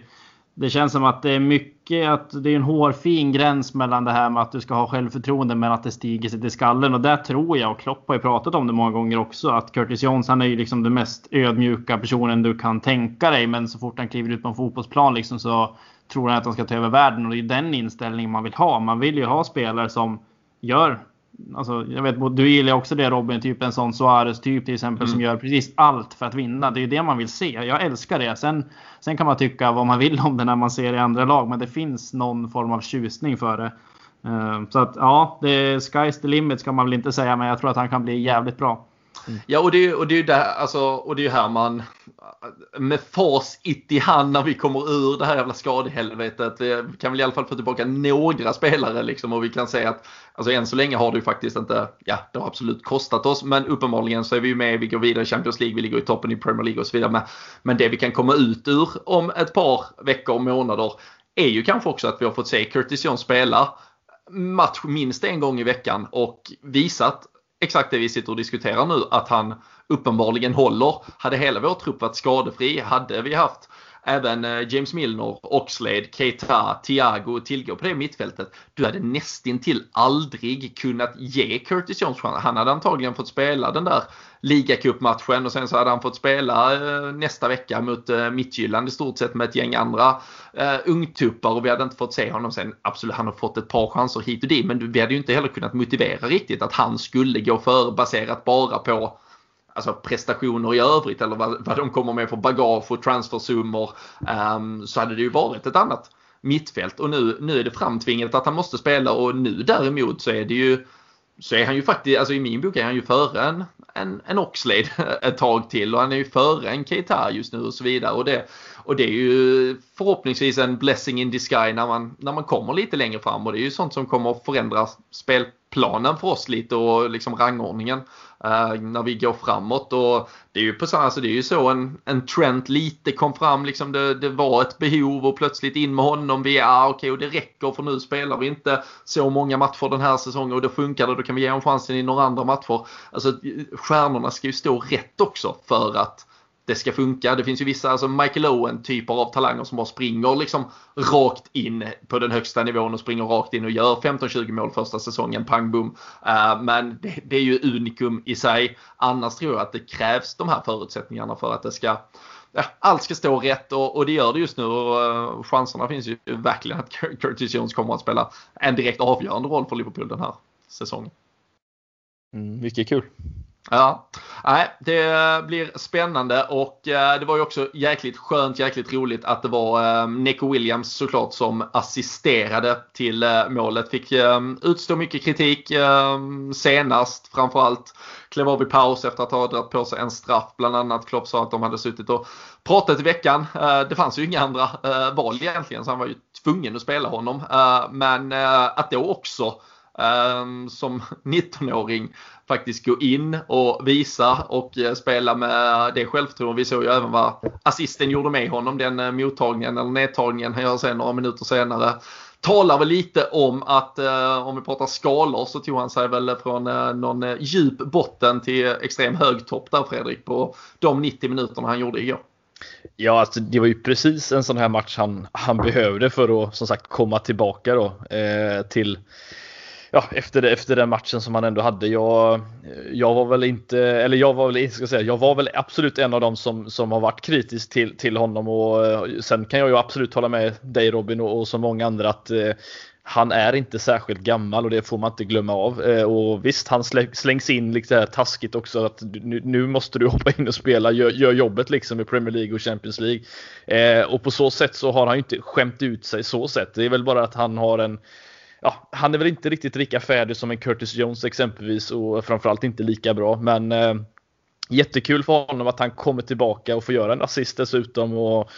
det känns som att det är mycket att det är en hårfin gräns mellan det här med att du ska ha självförtroende men att det stiger sig till skallen. Och där tror jag, och Klopp har ju pratat om det många gånger också, att Curtis Jones han är ju liksom den mest ödmjuka personen du kan tänka dig. Men så fort han kliver ut på en fotbollsplan liksom så tror han att han ska ta över världen. Och det är den inställningen man vill ha. Man vill ju ha spelare som gör Alltså, jag vet, du gillar också det Robin, typ en sån Suarez typ till exempel som gör precis allt för att vinna. Det är ju det man vill se. Jag älskar det. Sen, sen kan man tycka vad man vill om det när man ser det i andra lag, men det finns någon form av tjusning för det. Eh, Så att ja, det, sky's the limit ska man väl inte säga, men jag tror att han kan bli jävligt bra. Mm. Ja, och det, är- och det är ju där, alltså, och det är här man med facit i hand när vi kommer ur det här jävla skadehelvetet. Vi kan väl i alla fall få tillbaka några spelare liksom och vi kan säga att alltså än så länge har det ju faktiskt inte, ja det har absolut kostat oss men uppenbarligen så är vi ju med, vi går vidare i Champions League, vi ligger i toppen i Premier League och så vidare. Men, men det vi kan komma ut ur om ett par veckor och månader är ju kanske också att vi har fått se Curtis Jones spela match minst en gång i veckan och visat exakt det vi sitter och diskuterar nu att han uppenbarligen håller. Hade hela vår trupp varit skadefri hade vi haft även eh, James Milner, Oxlade, Keita, Thiago tillgår på det mittfältet. Du hade nästintill aldrig kunnat ge Curtis Jones chansen. Han hade antagligen fått spela den där ligacupmatchen och sen så hade han fått spela eh, nästa vecka mot eh, Midtjylland i stort sett med ett gäng andra eh, ungtuppar och vi hade inte fått se honom sen. Absolut, han har fått ett par chanser hit och dit men vi hade ju inte heller kunnat motivera riktigt att han skulle gå före baserat bara på alltså prestationer i övrigt eller vad, vad de kommer med för bagage och transfersummor um, så hade det ju varit ett annat mittfält och nu, nu är det framtvingat att han måste spela och nu däremot så är det ju så är han ju faktiskt, alltså i min bok är han ju före en, en, en Oxlade ett tag till och han är ju före en Keita just nu och så vidare. Och det, och det är ju förhoppningsvis en blessing in disguise när man, när man kommer lite längre fram och det är ju sånt som kommer att förändra spelplanen för oss lite och liksom rangordningen Uh, när vi går framåt. Och det är ju på så, alltså det är ju så en, en trend lite kom fram, liksom det, det var ett behov och plötsligt in med honom. Vi är ah, okej och det räcker för nu spelar vi inte så många matcher den här säsongen och då funkar det. Då kan vi ge honom chansen i några andra matcher. Alltså stjärnorna ska ju stå rätt också för att det ska funka. Det finns ju vissa, alltså Michael Owen typer av talanger som bara springer liksom rakt in på den högsta nivån och springer rakt in och gör 15-20 mål första säsongen, pang boom. Uh, men det, det, är ju unikum i sig. Annars tror jag att det krävs de här förutsättningarna för att det ska Ja, allt ska stå rätt och, och, det gör det just nu och eh, chanserna finns ju verkligen att Curtis Jones kommer att spela en direkt avgörande roll för Liverpool den här säsongen. Mm, mycket kul. Ja, nej, det blir spännande och eh, det var ju också jäkligt skönt, jäkligt roligt att det var eh, Nico Williams såklart som assisterade till eh, målet. Fick eh, utstå mycket kritik eh, senast framförallt. Klev av i paus efter att ha dragit på sig en straff bland annat. Klopp sa att de hade suttit och pratat i veckan. Eh, det fanns ju inga andra val egentligen så han var ju tvungen att spela honom. Men att då också Ehm, som 19-åring faktiskt gå in och visa och eh, spela med det självförtroende. Vi såg ju även vad assisten gjorde med honom, den eh, mottagningen eller nedtagningen han gör sen några minuter senare. Talar väl lite om att eh, om vi pratar skalor så tog han sig väl från någon djup botten till extrem hög topp där Fredrik på de 90 minuterna han gjorde igår. Ja, alltså, det var ju precis en sån här match han, han behövde för att som sagt komma tillbaka då eh, till ja, efter, efter den matchen som han ändå hade. Jag, jag var väl inte, eller jag var väl, ska säga, jag var väl absolut en av dem som, som har varit kritisk till, till honom och eh, sen kan jag ju absolut hålla med dig Robin och, och så många andra att eh, han är inte särskilt gammal och det får man inte glömma av. Eh, och visst, han slängs in lite här taskigt också att nu, nu måste du hoppa in och spela, gör, gör, jobbet liksom i Premier League och Champions League. Eh, och på så sätt så har han ju inte skämt ut sig så sätt. Det är väl bara att han har en Ja, han är väl inte riktigt lika färdig som en Curtis Jones exempelvis och framförallt inte lika bra. Men eh, jättekul för honom att han kommer tillbaka och får göra en assist dessutom. Och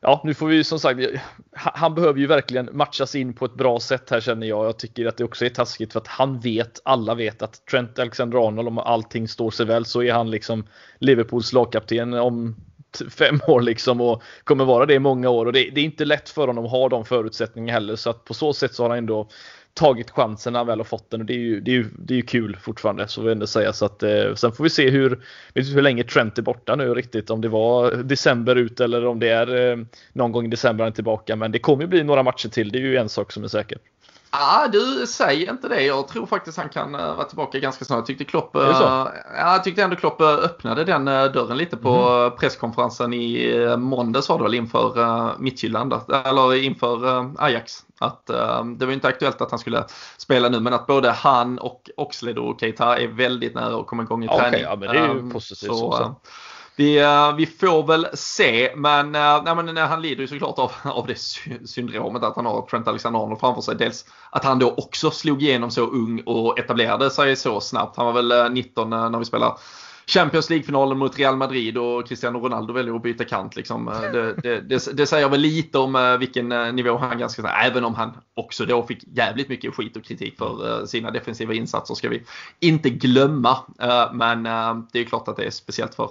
ja, nu får vi som sagt, han behöver ju verkligen matchas in på ett bra sätt här känner jag. Jag tycker att det också är taskigt för att han vet, alla vet att Trent Alexander-Arnold, om allting står sig väl, så är han liksom Liverpools lagkapten om fem år liksom och kommer vara det i många år. Och det, det, är inte lätt för honom att ha de förutsättningarna heller. Så att på så sätt så har han ändå tagit chansen när han väl har fått den. Och det är ju, det är ju, det är ju kul fortfarande så vill jag ändå säga. Så att eh, sen får vi se hur, hur länge Trent är borta nu riktigt. Om det var december ut eller om det är eh, någon gång i december han är tillbaka. Men det kommer ju bli några matcher till. Det är ju en sak som är säker. Ah, du, säg inte det. Jag tror faktiskt han kan uh, vara tillbaka ganska snart. Jag tyckte, Klopp, uh, ja, jag tyckte ändå Klopp uh, öppnade den dörren lite på mm. presskonferensen i måndags var det väl inför uh, Midtjylland, eller inför Ajax. Att det var inte aktuellt att han skulle spela nu men att både han och Oxlade och Keita är väldigt nära att komma igång i träning. Okay, ja, men det är ju positivt. Så, vi, eh, vi får väl se, men, eh, nej, men han lider ju såklart av, av det syndromet att han har Trent Alexander-Arnold framför sig. Dels att han då också slog igenom så ung och etablerade sig så snabbt. Han var väl eh, 19 när vi spelade Champions League-finalen mot Real Madrid och Cristiano Ronaldo väljer att byta kant. Liksom. Det, det, det, det, säger väl lite om vilken nivå han ganska även om han också då fick jävligt mycket skit och kritik för sina defensiva insatser ska vi inte glömma. Men det är klart att det är speciellt för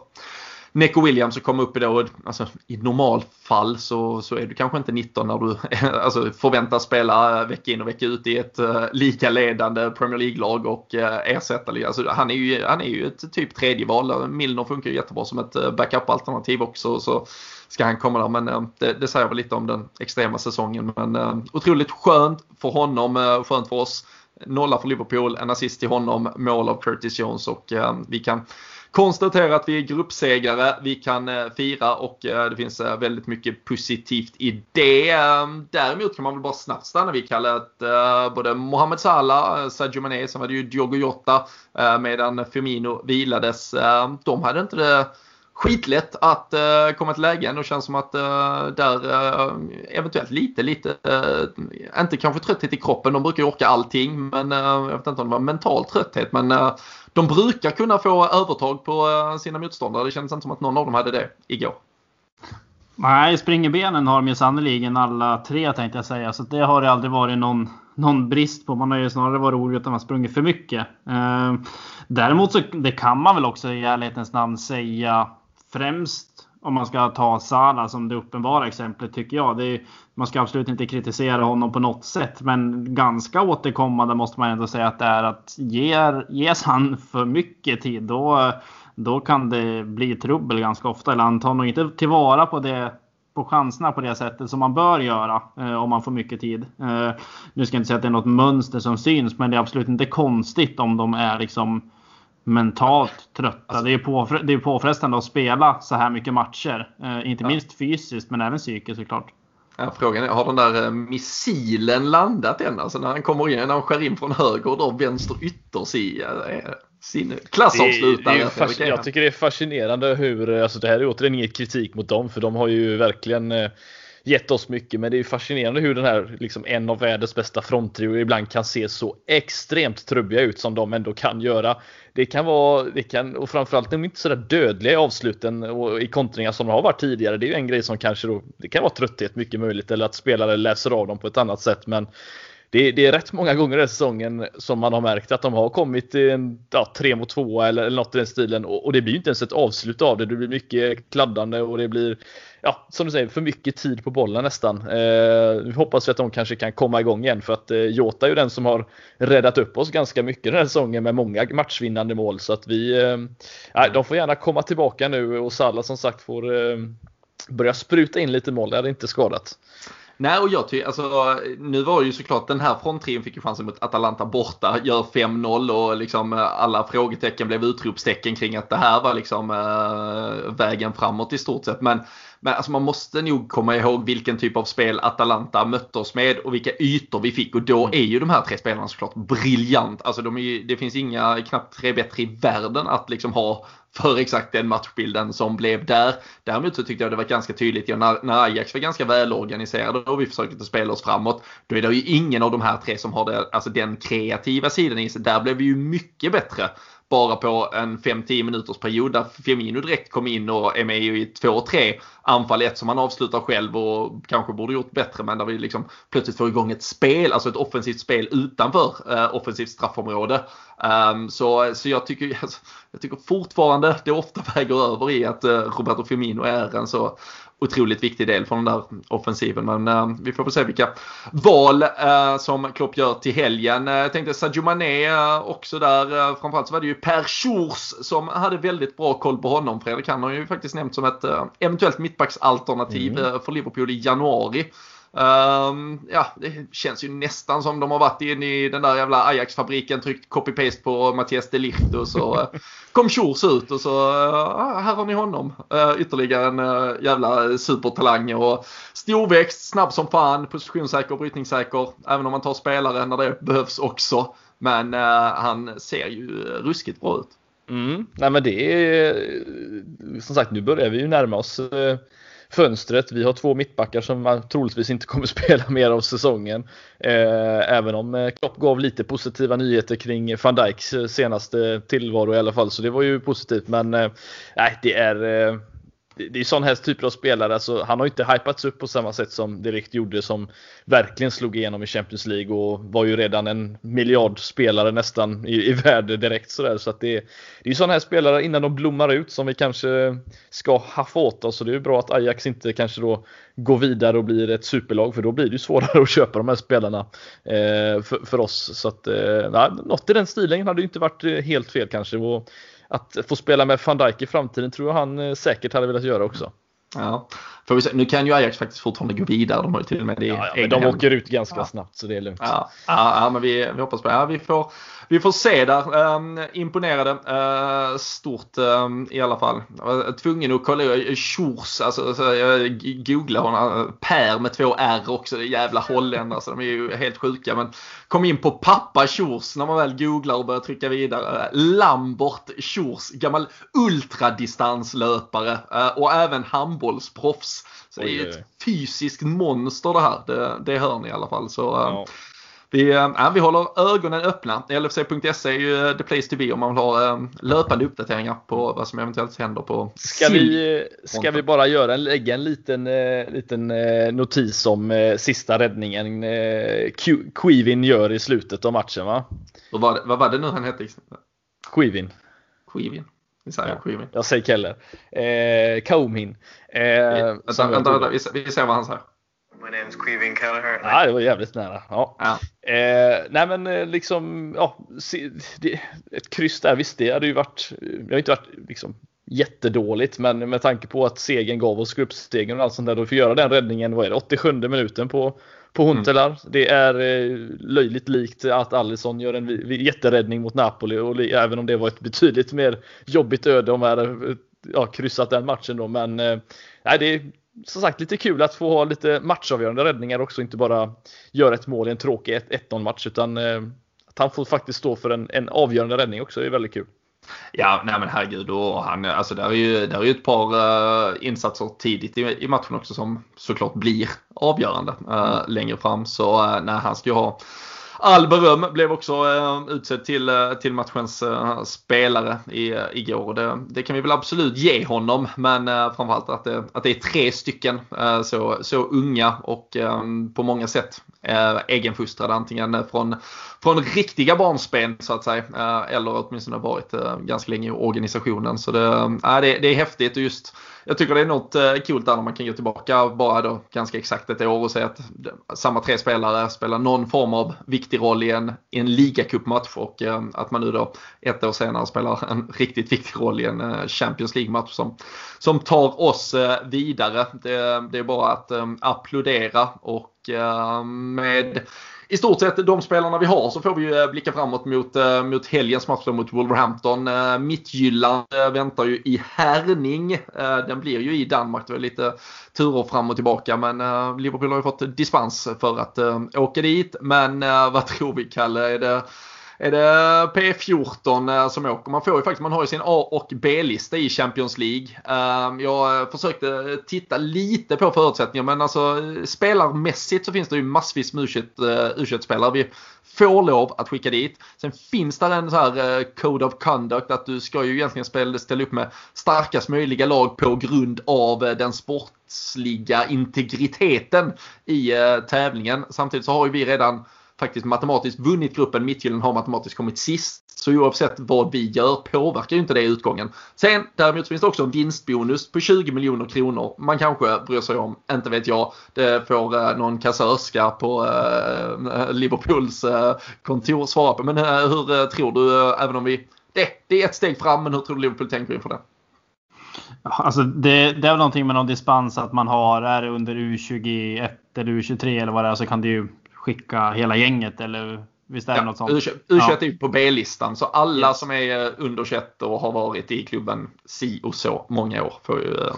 Neco Williams som kom upp i det alltså, i normalfall så, så är du kanske inte 19 när du alltså, förväntas spela vecka in och vecka ut i ett uh, lika ledande Premier League-lag och uh, ersätta. Alltså, han, är ju, han är ju ett typ tredje val. Milner funkar ju jättebra som ett uh, backup-alternativ också. Så ska han komma där. Men uh, det, det säger väl lite om den extrema säsongen. Men uh, otroligt skönt för honom, uh, skönt för oss. Nolla för Liverpool, en assist till honom, mål av Curtis Jones och vi kan konstatera att vi är gruppsegrare. Vi kan eh, fira och eh, det finns eh, väldigt mycket positivt i det. Ehm, däremot kan man väl bara snabbt stanna vid Kalle att både Mohamed Salah, Sadio Mané, sen var det ju Diogo Jota medan Firmino vilades. Ehm, de hade inte det skitlätt att uh, komma till lägen och känns som att uh, där uh, eventuellt lite, lite, inte kanske trötthet i kroppen, de brukar ju orka allting, men jag vet inte om det var mental trötthet, men de brukar kunna få övertag på sina motståndare. Det kändes inte som att någon av dem hade det igår. Nej, springerbenen har de ju sannerligen alla tre tänkte jag säga. Så det har det aldrig varit någon, någon brist på. Man har ju snarare varit orolig att de har sprungit för mycket. däremot så det kan man väl också i ärlighetens namn säga främst om man ska ta Sala som det uppenbara exemplet tycker jag. Är, man ska absolut inte kritisera honom på något sätt. Men ganska återkommande måste man ändå säga att det är att ger, ges han för mycket tid då, då kan det bli trubbel ganska ofta. Eller han tar nog inte tillvara på det på chanserna på det sättet som man bör göra eh, om man får mycket tid. Eh, nu ska jag inte säga att det är något mönster som syns, men det är absolut inte konstigt om de är liksom mentalt trötta. Alltså, det, är påfre det är påfrestande att spela så här mycket matcher. Eh, inte ja. minst fysiskt men även psykiskt såklart. Ja, frågan är, har den där eh, missilen landat än? Alltså när han kommer in, när han skär in från höger och då vänster yttersida. Eh, sin klassavslutare. Är, jag tycker det är fascinerande hur, alltså det här är återigen inget kritik mot dem för de har ju verkligen eh, gett oss mycket. Men det är fascinerande hur den här, liksom en av världens bästa fronttrio ibland kan se så extremt trubbiga ut som de ändå kan göra. Det kan vara, det kan, och framförallt de är inte sådär dödliga i avsluten och i kontringar som de har varit tidigare. Det är ju en grej som kanske då, det kan vara trötthet mycket möjligt eller att spelare läser av dem på ett annat sätt. Men det, det, är rätt många gånger den säsongen som man har märkt att de har kommit i en ja, tre mot två eller, eller något i den stilen och, och, det blir ju inte ens ett avslut av det. Det blir mycket kladdande och det blir ja, som du säger, för mycket tid på bollen nästan. Eh, vi hoppas att de kanske kan komma igång igen för att eh, Jota är ju den som har räddat upp oss ganska mycket den här säsongen med många matchvinnande mål så att vi, eh, de får gärna komma tillbaka nu och Salah som sagt får eh, börja spruta in lite mål. Det hade inte skadat. Nej, och jag tycker, alltså, nu var det ju såklart den här fronttrion fick ju chansen mot Atalanta borta, gör 5-0 och liksom eh, alla frågetecken blev utropstecken kring att det här var liksom äh, vägen framåt i stort sett. Men men alltså man måste nog komma ihåg vilken typ av spel Atalanta mötte oss med och vilka ytor vi fick. Och då mm. är ju de här tre spelarna såklart briljant. Alltså de är, det finns inga, knappt tre bättre i världen att liksom ha för exakt den matchbilden som blev där. Däremot så tyckte jag det var ganska tydligt ja, när, när Ajax var ganska välorganiserade och vi försökte spela oss framåt. Då är det ju ingen av de här tre som har det, alltså den kreativa sidan i sig. Där blev vi ju mycket bättre bara på en 5-10 minuters period där Firmino direkt kom in och är med i 2-3 anfall. Ett som han avslutar själv och kanske borde gjort bättre men där vi liksom plötsligt får igång ett spel, alltså ett offensivt spel utanför eh, offensivt straffområde. Um, så, så jag tycker, alltså, jag tycker fortfarande det ofta väger över i att eh, Roberto Firmino är en så otroligt viktig del från den där offensiven. Men uh, vi får väl se vilka val uh, som Klopp gör till helgen. Uh, jag tänkte Sadio Mané också där. framförallt så var det ju Per Schurs som hade väldigt bra koll på honom. Fredrik han har ju faktiskt nämnt som ett eventuellt mittbacksalternativ mm. för Liverpool i januari. Um, ja, det känns ju nästan som de har varit inne i den där jävla Ajax-fabriken, tryckt copy-paste på Mattias de Ligt och så uh, kom Schurz ut och så uh, här har ni honom. Uh, ytterligare en uh, jävla supertalang och storväxt, snabb som fan, positionssäker och brytningssäker. Även om man tar spelare när det behövs också. Men han ser ju ruskigt bra ut. Mm. Nej men det är som sagt nu börjar vi ju närma oss fönstret. Vi har två mittbackar som troligtvis inte kommer spela mer av säsongen. Eh, även om eh, Klopp gav lite positiva nyheter kring van Dijks eh, senaste tillvaro i alla fall, så det var ju positivt. Men eh, nej, det är det är sån här typer av spelare, alltså, han har inte hypats upp på samma sätt som Direkt gjorde som verkligen slog igenom i Champions League och var ju redan en miljardspelare nästan i, i värde direkt sådär. Så att det, det är sådana här spelare innan de blommar ut som vi kanske ska haffa åt oss. Så det är bra att Ajax inte kanske då går vidare och blir ett superlag för då blir det ju svårare att köpa de här spelarna eh, för, för, oss. Så att eh, något i den stilen hade ju inte varit eh, helt fel kanske. Och, att få spela med van Dijk i framtiden tror jag han eh, säkert hade velat göra också. Ja, får vi se. Nu kan ju Ajax faktiskt fortfarande gå vidare. De har ju till och med det ja, ja, men De hem. åker ut ganska ja. snabbt så det är lugnt. Ja, ja, ja men vi, vi hoppas på det. Ja, vi, får, vi får se där. Um, imponerade. Uh, stort um, i alla fall. Jag var tvungen att kolla. Schurz, alltså, så jag googlade honom. Per med två R också. Jävla holländare. Så de är ju helt sjuka. Men kom in på pappa Schurz när man väl googlar och börjar trycka vidare. Lambert Schurz, gammal ultradistanslöpare uh, och även handbollsproffs. Så det är ju ett fysiskt monster det här. Det, det hör ni i alla fall. Så, uh, ja. Vi, ja, vi håller ögonen öppna. LFC.se är ju the place to be om man vill ha löpande uppdateringar på vad som eventuellt händer på Ska vi, ska vi bara göra en, lägga en liten, eh, liten eh, notis om eh, sista räddningen eh, Quivin gör i slutet av matchen va? Vad var det, vad var det nu han hette? Quivin. Quivin. Säger ja. Jag säger Keller. Eh, Kaumhin. Eh, vänta, vänta, vänta, vi, vi ser vad han säger. My name is Queevin Kelleher. Ja, det var jävligt nära. Ja. ja. Eh, nej men eh, liksom, ja, se, det, ett kryss där, visst det hade ju varit, det har inte varit liksom jättedåligt, men med tanke på att segern gav oss gruppstegen och allt sånt där, då får göra den räddningen, vad är det, 87 minuten på, på Huntelaar. Mm. Det är eh, löjligt likt att Alisson gör en jätteräddning mot Napoli, och även om det var ett betydligt mer jobbigt öde om vi hade ja, kryssat den matchen då, men eh, nej, det som sagt lite kul att få ha lite matchavgörande räddningar också, inte bara göra ett mål i en tråkig 1-0 match utan eh, att han får faktiskt stå för en, en avgörande räddning också är väldigt kul. Ja, nej men herregud. Och han, alltså där är ju, där är ju ett par uh, insatser tidigt i, i, matchen också som såklart blir avgörande uh, längre fram. Så uh, nej, han ska ju ha all beröm. Blev också eh, utsedd till, eh, till matchens eh, spelare i, igår. Det, det kan vi väl absolut ge honom. Men framförallt att det, att det är tre stycken så, så unga och på många sätt egenfostrade. Antingen från, från riktiga barnsben så att säga. Eller åtminstone varit ganska länge i organisationen. Så det, det, det är häftigt och just jag tycker det är något eh, coolt där när man kan gå tillbaka bara då ganska exakt ett år och säga att samma tre spelare spelar någon form av viktig roll i en, i en ligacupmatch och eh, att man nu då ett år senare spelar en riktigt viktig roll i en eh, Champions League-match som, som tar oss vidare. Det, det är bara att applådera och med i stort sett de spelarna vi har så får vi ju eh, blicka framåt mot, eh, mot helgens match mot Wolverhampton. Eh, Mittjylland väntar ju i härning. Den blir ju i Danmark. Det är lite turer fram och tillbaka men Liverpool har ju fått dispens för att åka dit. Men vad tror vi Kalle? Är det är det P14 eh, som åker. Man får ju faktiskt, man har ju sin A och B-lista i Champions League. Ehm, jag eh, försökte eh, titta lite på förutsättningar men alltså spelarmässigt så finns det ju massvis med U21-spelare. Vi får lov att skicka dit. Sen finns det en så här Code of Conduct att du ska ju egentligen ställa upp med starkast möjliga lag på grund av den sportsliga integriteten i tävlingen. Samtidigt så har ju vi redan faktiskt matematiskt vunnit gruppen. Midtjylland har matematiskt kommit sist. Så oavsett vad vi gör påverkar ju inte det utgången. Sen däremot finns det också en vinstbonus på 20 miljoner kronor. Man kanske bryr sig om, inte vet jag. Det får eh, någon kassörska på eh, Liverpools eh, kontor svara på. Men eh, hur eh, tror du, eh, även om vi det, det är ett steg fram, men hur tror du Liverpool tänker inför det? Alltså det, det är väl någonting med någon dispens att man har, är det under U21 eller U23 eller vad det är så kan det ju skicka hela gänget eller visst är det ja, något sånt? U21 är på B-listan så alla yes. som är eh, under 21 och har varit i klubben si och så många år får ju äh,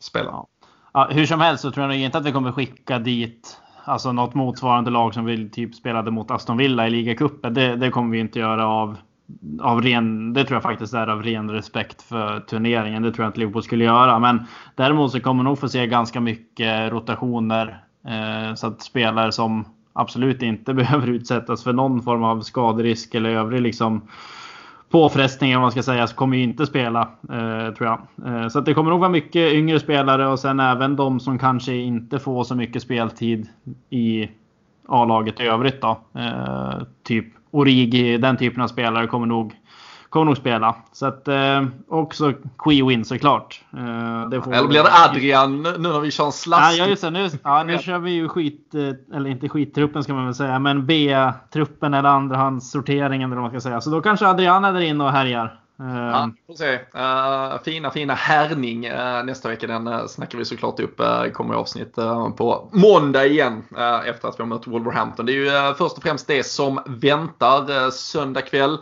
spela. Ja. Ja, hur som helst så tror jag inte att vi kommer skicka dit alltså något motsvarande lag som vi typ spelade mot Aston Villa i ligacupen. Det, det kommer vi inte göra av av ren, det tror jag faktiskt är av ren respekt för turneringen. Det tror jag inte Liverpool skulle göra. Men däremot så kommer nog få se ganska mycket rotationer. Eh, så att spelare som absolut inte behöver utsättas för någon form av skaderisk eller övrig liksom påfrestning om man ska säga så kommer ju inte spela eh, tror jag. Eh, så det kommer nog vara mycket yngre spelare och sen även de som kanske inte får så mycket speltid i A-laget i övrigt då. Eh, typ Origi, den typen av spelare kommer nog kommer nog spela. Så att, eh, också Quee-win såklart. Eh, det får Eller blir det Adrian nu när vi kör en slask? Ja, just det. Nu, ja, nu kör vi ju skit, eh, eller inte skittruppen ska man väl säga, men B-truppen eller andrahandssorteringen eller vad man ska säga. Så då kanske Adrian är där inne och härjar. Ja, ehm. får se. Uh, fina, fina härning uh, nästa vecka. Den uh, snackar vi såklart upp. Uh, kommer i avsnitt på måndag igen efter att vi har mött Wolverhampton. Det är ju först och främst det som väntar söndag kväll.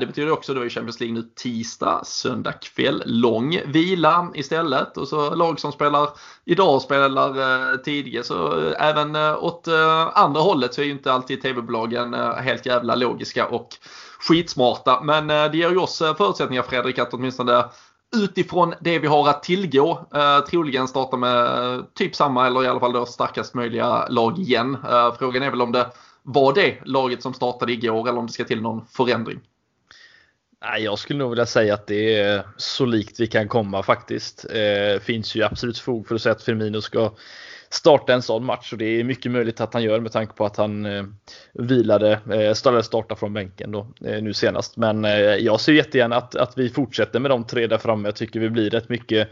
det betyder också då i Champions League nu tisdag, söndag kväll. Lång vila istället. Och så lag som spelar idag spelar tidigt. Så även åt andra hållet så är ju inte alltid tv-bolagen helt jävla logiska och skitsmarta. Men eh, det ger ju oss eh, förutsättningar Fredrik att åtminstone utifrån det vi har att tillgå eh, troligen starta med eh, typ samma eller i alla fall då starkast möjliga lag igen. Eh, frågan är väl om det var det laget som startade igår eller om det ska till någon förändring. Nej, jag skulle nog vilja säga att det är så likt vi kan komma faktiskt. Eh, finns ju absolut fog för att säga att Firmino ska starta en sån match och det är mycket möjligt att han gör med tanke på att han eh, vilade, eh, starta från bänken då, eh, nu senast. Men eh, jag ser jättegärna att, att vi fortsätter med de tre där framme. Jag tycker vi blir rätt mycket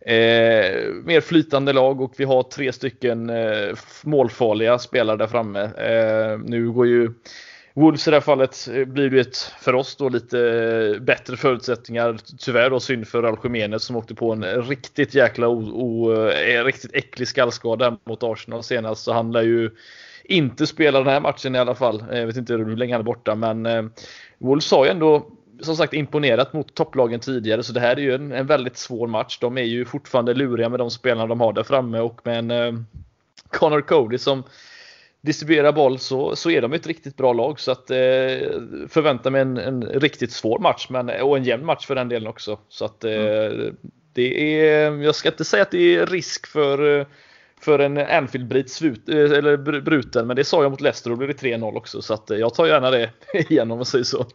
eh, mer flytande lag och vi har tre stycken eh, målfarliga spelare där framme. Eh, nu går ju Wolves i det här fallet eh, blir det ett, för oss då lite eh, bättre förutsättningar. Tyvärr då synd för Algemenes som åkte på en riktigt jäkla o, o, eh, riktigt äcklig skallskada mot Arsenal senast. Så han lär ju inte spela den här matchen i alla fall. Jag vet inte hur länge han är borta men eh, Wolves har ju ändå som sagt imponerat mot topplagen tidigare så det här är ju en, en väldigt svår match. De är ju fortfarande luriga med de spelarna de har där framme och med en eh, Connor Cody som distribuerar boll så, så är de ett riktigt bra lag. Så att eh, förvänta mig en, en, riktigt svår match men, eh, och en jämn match för den delen också. Så att eh, mm. det är, jag ska inte säga att det är risk för, eh, för en Anfield-brit eh, eller bruten. Men det sa jag mot Leicester och då blev det 3-0 också. Så att jag tar gärna det igen om man säger så.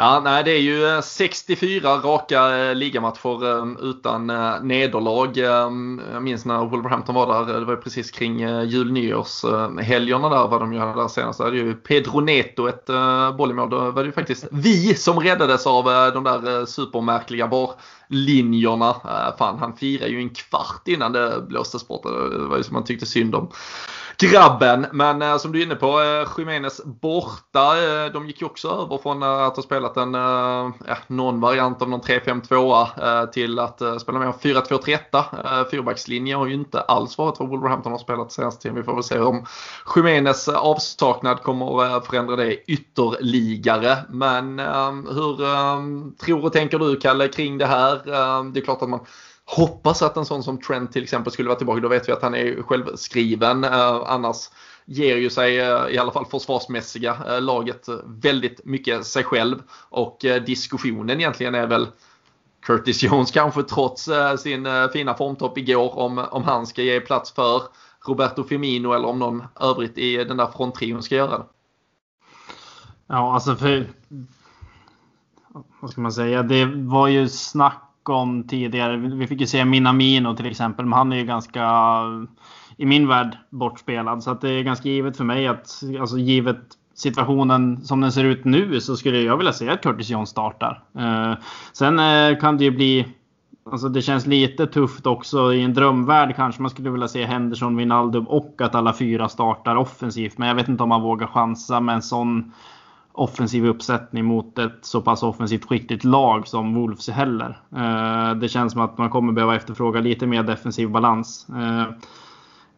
Ja, nej, det är ju eh, 64 raka eh, ligamatcher ehm, utan eh, nederlag. Ehm, jag minns när Wolverhampton var där, det var precis kring jul nyårshelgerna där vad de gjorde där senast. Det hade ju Pedro Neto ett bollmål. Då var det ju faktiskt vi som räddades av de där supermärkliga barlinjerna. Fan, han firade ju en kvart innan det blåstes bort. Det var ju som man tyckte synd om grabben. Men eh, som du är inne på, eh, Jiménez borta. Eh, de gick ju också över från eh, att ha spelat en, eh, någon variant av någon 3-5-2 eh, till att eh, spela en 4-2-3-1. Eh, fyrbackslinje har ju inte alls varit vad Wolverhampton har spelat senaste tiden. Vi får väl se om Jiménez eh, avsaknad kommer eh, förändra det ytterligare. Men eh, hur tror och tänker du Kalle kring det här? det är klart att man Hoppas att en sån som Trent till exempel skulle vara tillbaka. Då vet vi att han är självskriven. Eh, annars ger ju sig, eh, i alla fall försvarsmässiga, eh, laget väldigt mycket sig själv. Och diskussionen egentligen är väl Curtis Jones kanske trots sin fina formtopp igår om, om han ska ge plats för Roberto Firmino eller om någon övrigt i den där fronttrion ska göra det. Ja, alltså för... Vad ska man säga? Det var ju snack om tidigare. Vi fick ju se Minamino till exempel, men han är ju ganska i min värld bortspelad. Så att det är ganska givet för mig att, alltså givet situationen som den ser ut nu så skulle jag vilja se att Curtis Jones startar. Eh, sen eh, kan det ju bli Alltså det känns lite tufft också. I en drömvärld kanske man skulle vilja se Henderson, Wijnaldum och att alla fyra startar offensivt. Men jag vet inte om man vågar chansa med en sån offensiv uppsättning mot ett så pass offensivt skickligt lag som Wolves heller. Eh, det känns som att man kommer behöva efterfråga lite mer defensiv balans. Eh,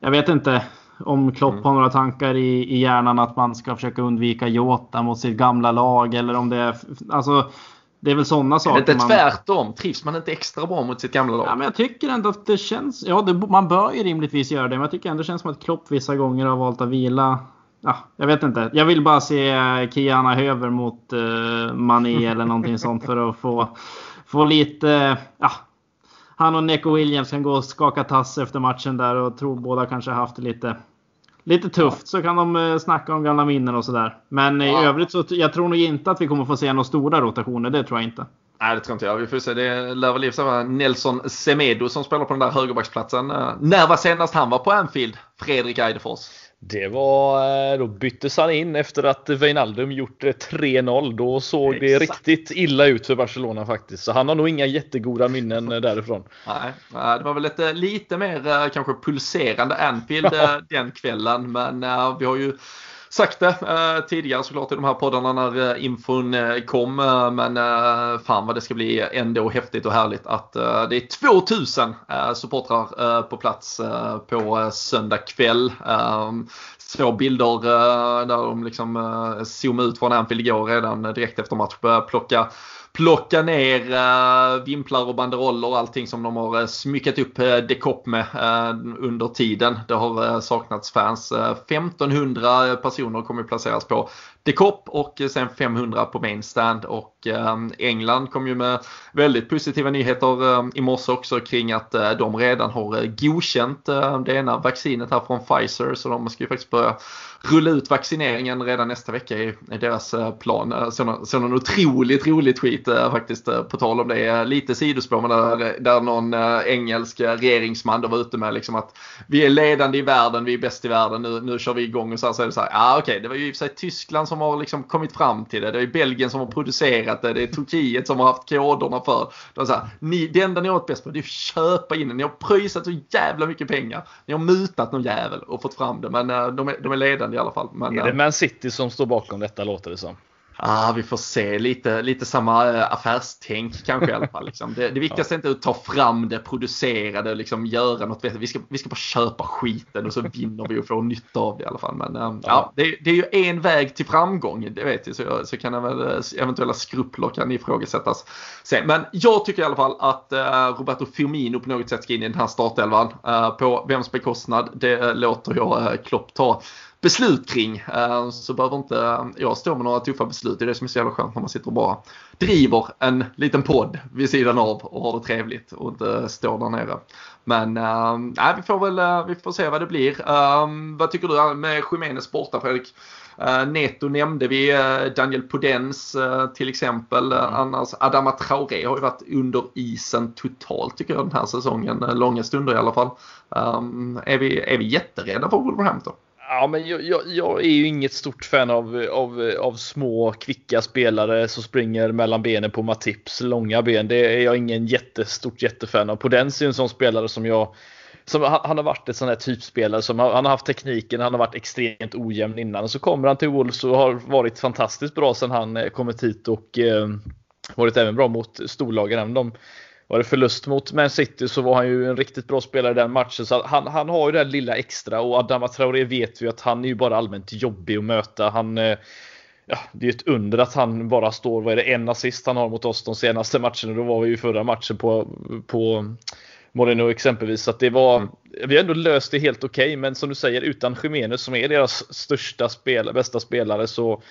jag vet inte om Klopp mm. har några tankar i, i hjärnan att man ska försöka undvika Jota mot sitt gamla lag eller om det är... Alltså, det är väl sådana saker. Är det inte tvärtom? Trivs man inte extra bra mot sitt gamla lag? Ja, men jag tycker ändå att det känns... Ja, det, man bör ju rimligtvis göra det. Men jag tycker ändå det känns som att Klopp vissa gånger har valt att vila ja, jag vet inte. Jag vill bara se Kiana Höver mot uh, Mané eller någonting sånt för att få, få lite... Ja, han och Neko Williams kan gå och skaka tass efter matchen där och tror båda kanske haft det lite, lite tufft. Så kan de uh, snacka om gamla minnen och sådär. Men i övrigt så jag tror nog inte att vi kommer få se några stora rotationer. Det tror jag inte. Nej, det tror inte jag. Vi får se. Det lär väl vara Nelson Semedo som spelar på den där högerbacksplatsen. Uh, när var senast han var på Anfield? Fredrik Eidefors. Det var, eh, då byttes han in efter att Wijnaldum gjort 3-0. Då såg Exakt. det riktigt illa ut för Barcelona faktiskt. Så han har nog inga jättegoda minnen därifrån. Nej, det var väl eh, lite mer eh, kanske pulserande Anfield den kvällen. Men vi har ju sagt det eh, tidigare såklart i de här poddarna när eh, infon eh, kom. Eh, men fan vad det ska bli ändå häftigt och härligt att det är 2000 supportrar på plats på söndag kväll. Ehm, Så bilder där de liksom zoomade ut från Anfield igår redan direkt efter match. Började plocka plocka ner uh, vimplar och banderoller och allting som de har uh, smyckat upp eh, uh, Decop med uh, under tiden. Det har uh, saknats fans. 1500 personer kommer placeras på Decop och eh, sen 500 på main stand och eh, England kom ju med väldigt positiva nyheter eh, i morse också kring att de redan har godkänt det ena vaccinet här från Pfizer så de ska ju faktiskt börja rulla ut vaccineringen redan nästa vecka i, deras plan. Så, någon otroligt rolig tweet faktiskt på tal om det. Lite sidospår men där, där någon engelsk regeringsman då var ute med liksom att vi är ledande i världen, vi är bäst i världen, nu, nu kör vi igång och så, här, så är det så här, ja ah, okej, okay, det var ju i och för sig Tyskland som har liksom kommit fram till det, det är Belgien som har producerat det, det är Turkiet som har haft koderna för det. Så här, ni, det enda ni har varit bäst på det är att köpa in det, ni har pröjsat så jävla mycket pengar, ni har mutat någon jävel och fått fram det men de är, de är ledande i alla fall. Men, är det Man City som står bakom detta låter det som? Ah, vi får se lite, lite samma äh, affärstänk kanske i alla fall. Liksom. Det, det viktigaste är inte att ta fram det, producera det, liksom, göra något. Vi ska, vi ska bara köpa skiten och så vinner vi och får nytta av det i alla fall. Men äh, ja. det, det, är ju en väg till framgång, det vet jag. Så, så kan väl äh, eventuella skrupler kan ifrågasättas. Sen. Men jag tycker i alla fall att äh, Roberto Firmino på något sätt ska in i den här startelvan. Äh, på vems bekostnad, det låter jag Klopp ta beslut kring. Så behöver inte jag stå med några tuffa beslut. Det är det som är så jävla skönt när man sitter och bara driver en liten podd vid sidan av och har det trevligt och inte står där nere. Men äh, vi får väl vi får se vad det blir. Äh, vad tycker du med Jiménez borta Fredrik? Uh, Neto nämnde vi, Daniel Podens till exempel. Mm. Annars Adama Traoré har ju varit under isen totalt tycker jag den här säsongen. långa stunder i alla fall. Är, vi, är vi jätterädda för Wolverhampton? Ja, men jag, jag, jag, är ju inget stort fan av, av, av små kvicka spelare som springer mellan benen på Matips långa ben. Det är jag ingen jättestort jättefan av. Podens är en sån spelare som jag som, han, han, har varit ett sån här typspelare som han, han, har haft tekniken, han har varit extremt ojämn innan och så kommer han till Wolves och har varit fantastiskt bra sedan han eh, kommit hit och eh, varit även bra mot storlagen. de var det förlust mot Man City så var han ju en riktigt bra spelare i den matchen. Så han, han har ju det där lilla extra och Adama Traoré vet vi att han är ju bara allmänt jobbig att möta. Han, eh, ja, det är ett under att han bara står, vad är det, en assist han har mot oss de senaste matcherna. Då var vi ju förra matchen på, på Moreno exempelvis. Så att det var, mm. Vi har ändå löst det helt okej, okay, men som du säger utan Jiménez som är deras största spelare, bästa spelare så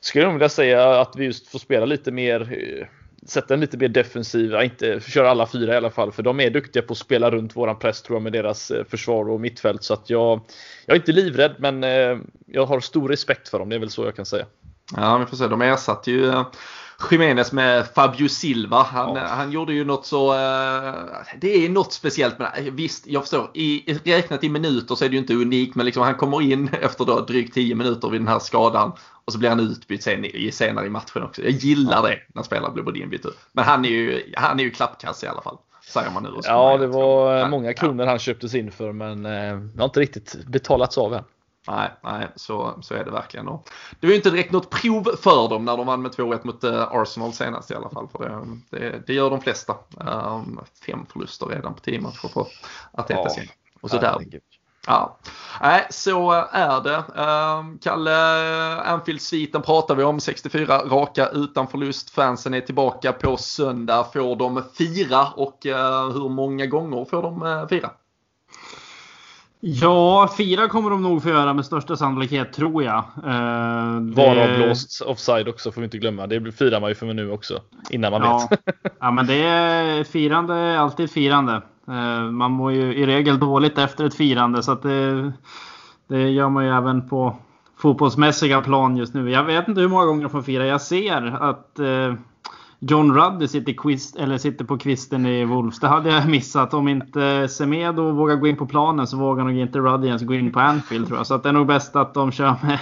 skulle jag vilja säga att vi just får spela lite mer eh, sätta en lite mer defensiv, inte köra alla fyra i alla fall, för de är duktiga på att spela runt våran press tror jag med deras eh, försvar och mittfält. Så att jag, jag är inte livrädd, men eh, jag har stor respekt för dem. Det är väl så jag kan säga. Ja, vi får se. De ersatte ju eh, Jiménez med Fabio Silva. Han, ja. han gjorde ju något så... Uh, det är något speciellt med det. Visst, jag förstår. I, räknat i minuter så är det ju inte unikt. Men liksom han kommer in efter då drygt 10 minuter vid den här skadan. Och så blir han utbytt sen, i, senare i matchen också. Jag gillar ja. det när spelare blir både inbytt. Men han är ju, han är ju klappkass i alla fall. Säger man nu. Ja, det var många kronor han köptes in för men eh, det har inte riktigt betalats av än. Nej, nej så, så är det verkligen. Och det var ju inte direkt något prov för dem när de vann med 2-1 mot uh, Arsenal senast i alla fall. För det, det, det gör de flesta. Um, fem förluster redan på tio matcher Artetas ja, Och så där. Ja, nej, så är det. Um, Kalle, Anfield-sviten pratar vi om. 64 raka utan förlust. Fansen är tillbaka på söndag. Får de fira och hur många gånger får de fira? Ja, fyra kommer de nog få göra med största sannolikhet tror jag. Eh, det... Varavblåst offside också får vi inte glömma. Det firar man ju för nu också. Innan man ja. vet. ja, men det är firande alltid firande. Eh, man mår ju i regel dåligt efter ett firande så att det, det gör man ju även på fotbollsmässiga plan just nu. Jag vet inte hur många gånger de får fira. Jag ser att eh, John Ruddy sitter, kvist, eller sitter på kvisten i Wolves. Det hade jag missat. Om inte Semedo vågar gå in på planen så vågar nog inte Ruddy ens gå in på Anfield tror jag. Så det är nog bäst att de kör med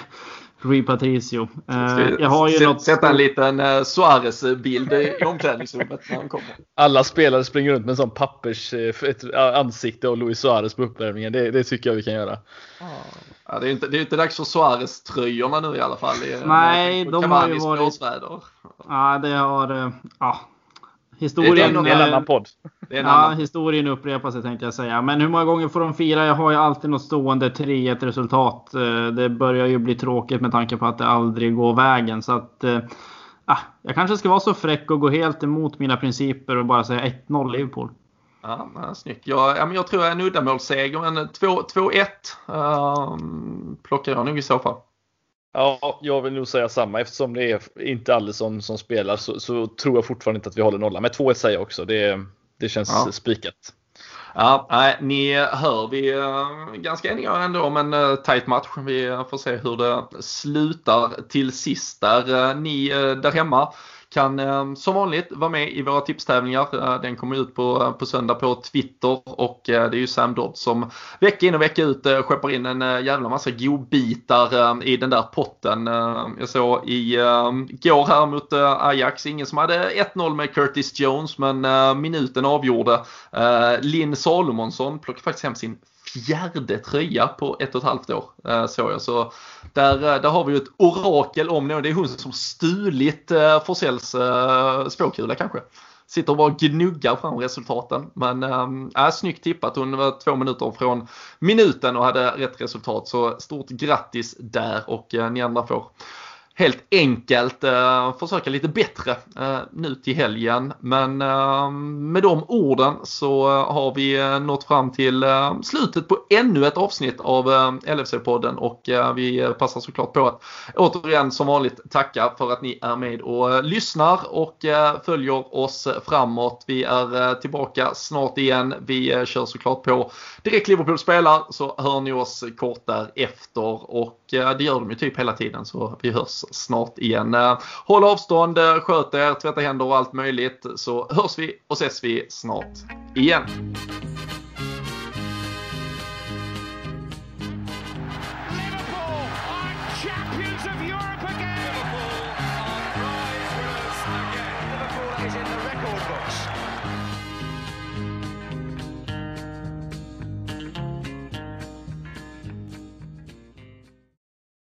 Rui Patricio. Uh, jag har ju något... Sätta en liten uh, Suarez-bild i omklädningsrummet när han kommer. Alla spelare springer runt med en sån pappers uh, ett ansikte och Luis Suarez på uppvärmningen. Det, det, tycker jag vi kan göra. Ja, det är inte, det är inte dags för Suarez-tröjorna nu i alla fall. Nej, de har ju varit... Ja, det har... Ja. Historien, det är en annan podd. ja, annan. historien upprepar sig tänkte jag säga. Men hur många gånger får de fira? Jag har ju alltid något stående 3-1 resultat. Eh, det börjar ju bli tråkigt med tanke på att det aldrig går vägen. Så att, ah, jag kanske ska vara så fräck och gå helt emot mina principer och bara säga 1-0 Liverpool. Ja, snyggt. Jag, ja, men jag tror jag är en uddamålsseger, men 2-1 uh, plockar jag nog i så fall. Ja, jag vill nog säga samma. Eftersom det är inte Allison som spelar så, så tror jag fortfarande inte att vi håller nollan. Men 2-1 säger jag också. Det, det känns ja. spikat. Ja, nej, ni hör, vi är ganska eniga ändå om en uh, tight match. Vi får se hur det slutar till sist där. Ni uh, där hemma kan ehm, som vanligt vara med i våra tipstävlingar. Eh, den kommer ut på, eh, på söndag på Twitter och eh, det är ju Sam Dodd som vecka in och vecka ut skeppar in en jävla massa godbitar ehm, i den där potten. Ehm, jag såg i går här mot Ajax, ingen som hade 1-0 med Curtis Jones men minuten avgjorde. Linn Salomonsson plockade faktiskt hem sin fjärde tröja på ett och ett halvt år. Eh, såg jag. Så där, eh, där har vi ju ett orakel om någon. Det är hon som stulit eh, Forsells spåkula kanske. Sitter och bara gnuggar fram resultaten. Men äh, snyggt tippat. Hon var två minuter från minuten och hade rätt resultat. Så stort grattis där och äh, ni andra får helt enkelt eh, försöka lite bättre eh, nu till helgen. Men eh, med de orden så eh, har vi eh, nått fram till eh, slutet på ännu ett avsnitt av LFC-podden och vi passar såklart på att återigen som vanligt tacka för att ni är med och lyssnar och följer oss framåt. Vi är tillbaka snart igen. Vi kör såklart på direkt Liverpool spelar så hör ni oss kort därefter och det gör de ju typ hela tiden så vi hörs snart igen. Eh, håll avstånd, eh, sköt er, tvätta händer och allt möjligt så hörs vi och ses vi snart igen.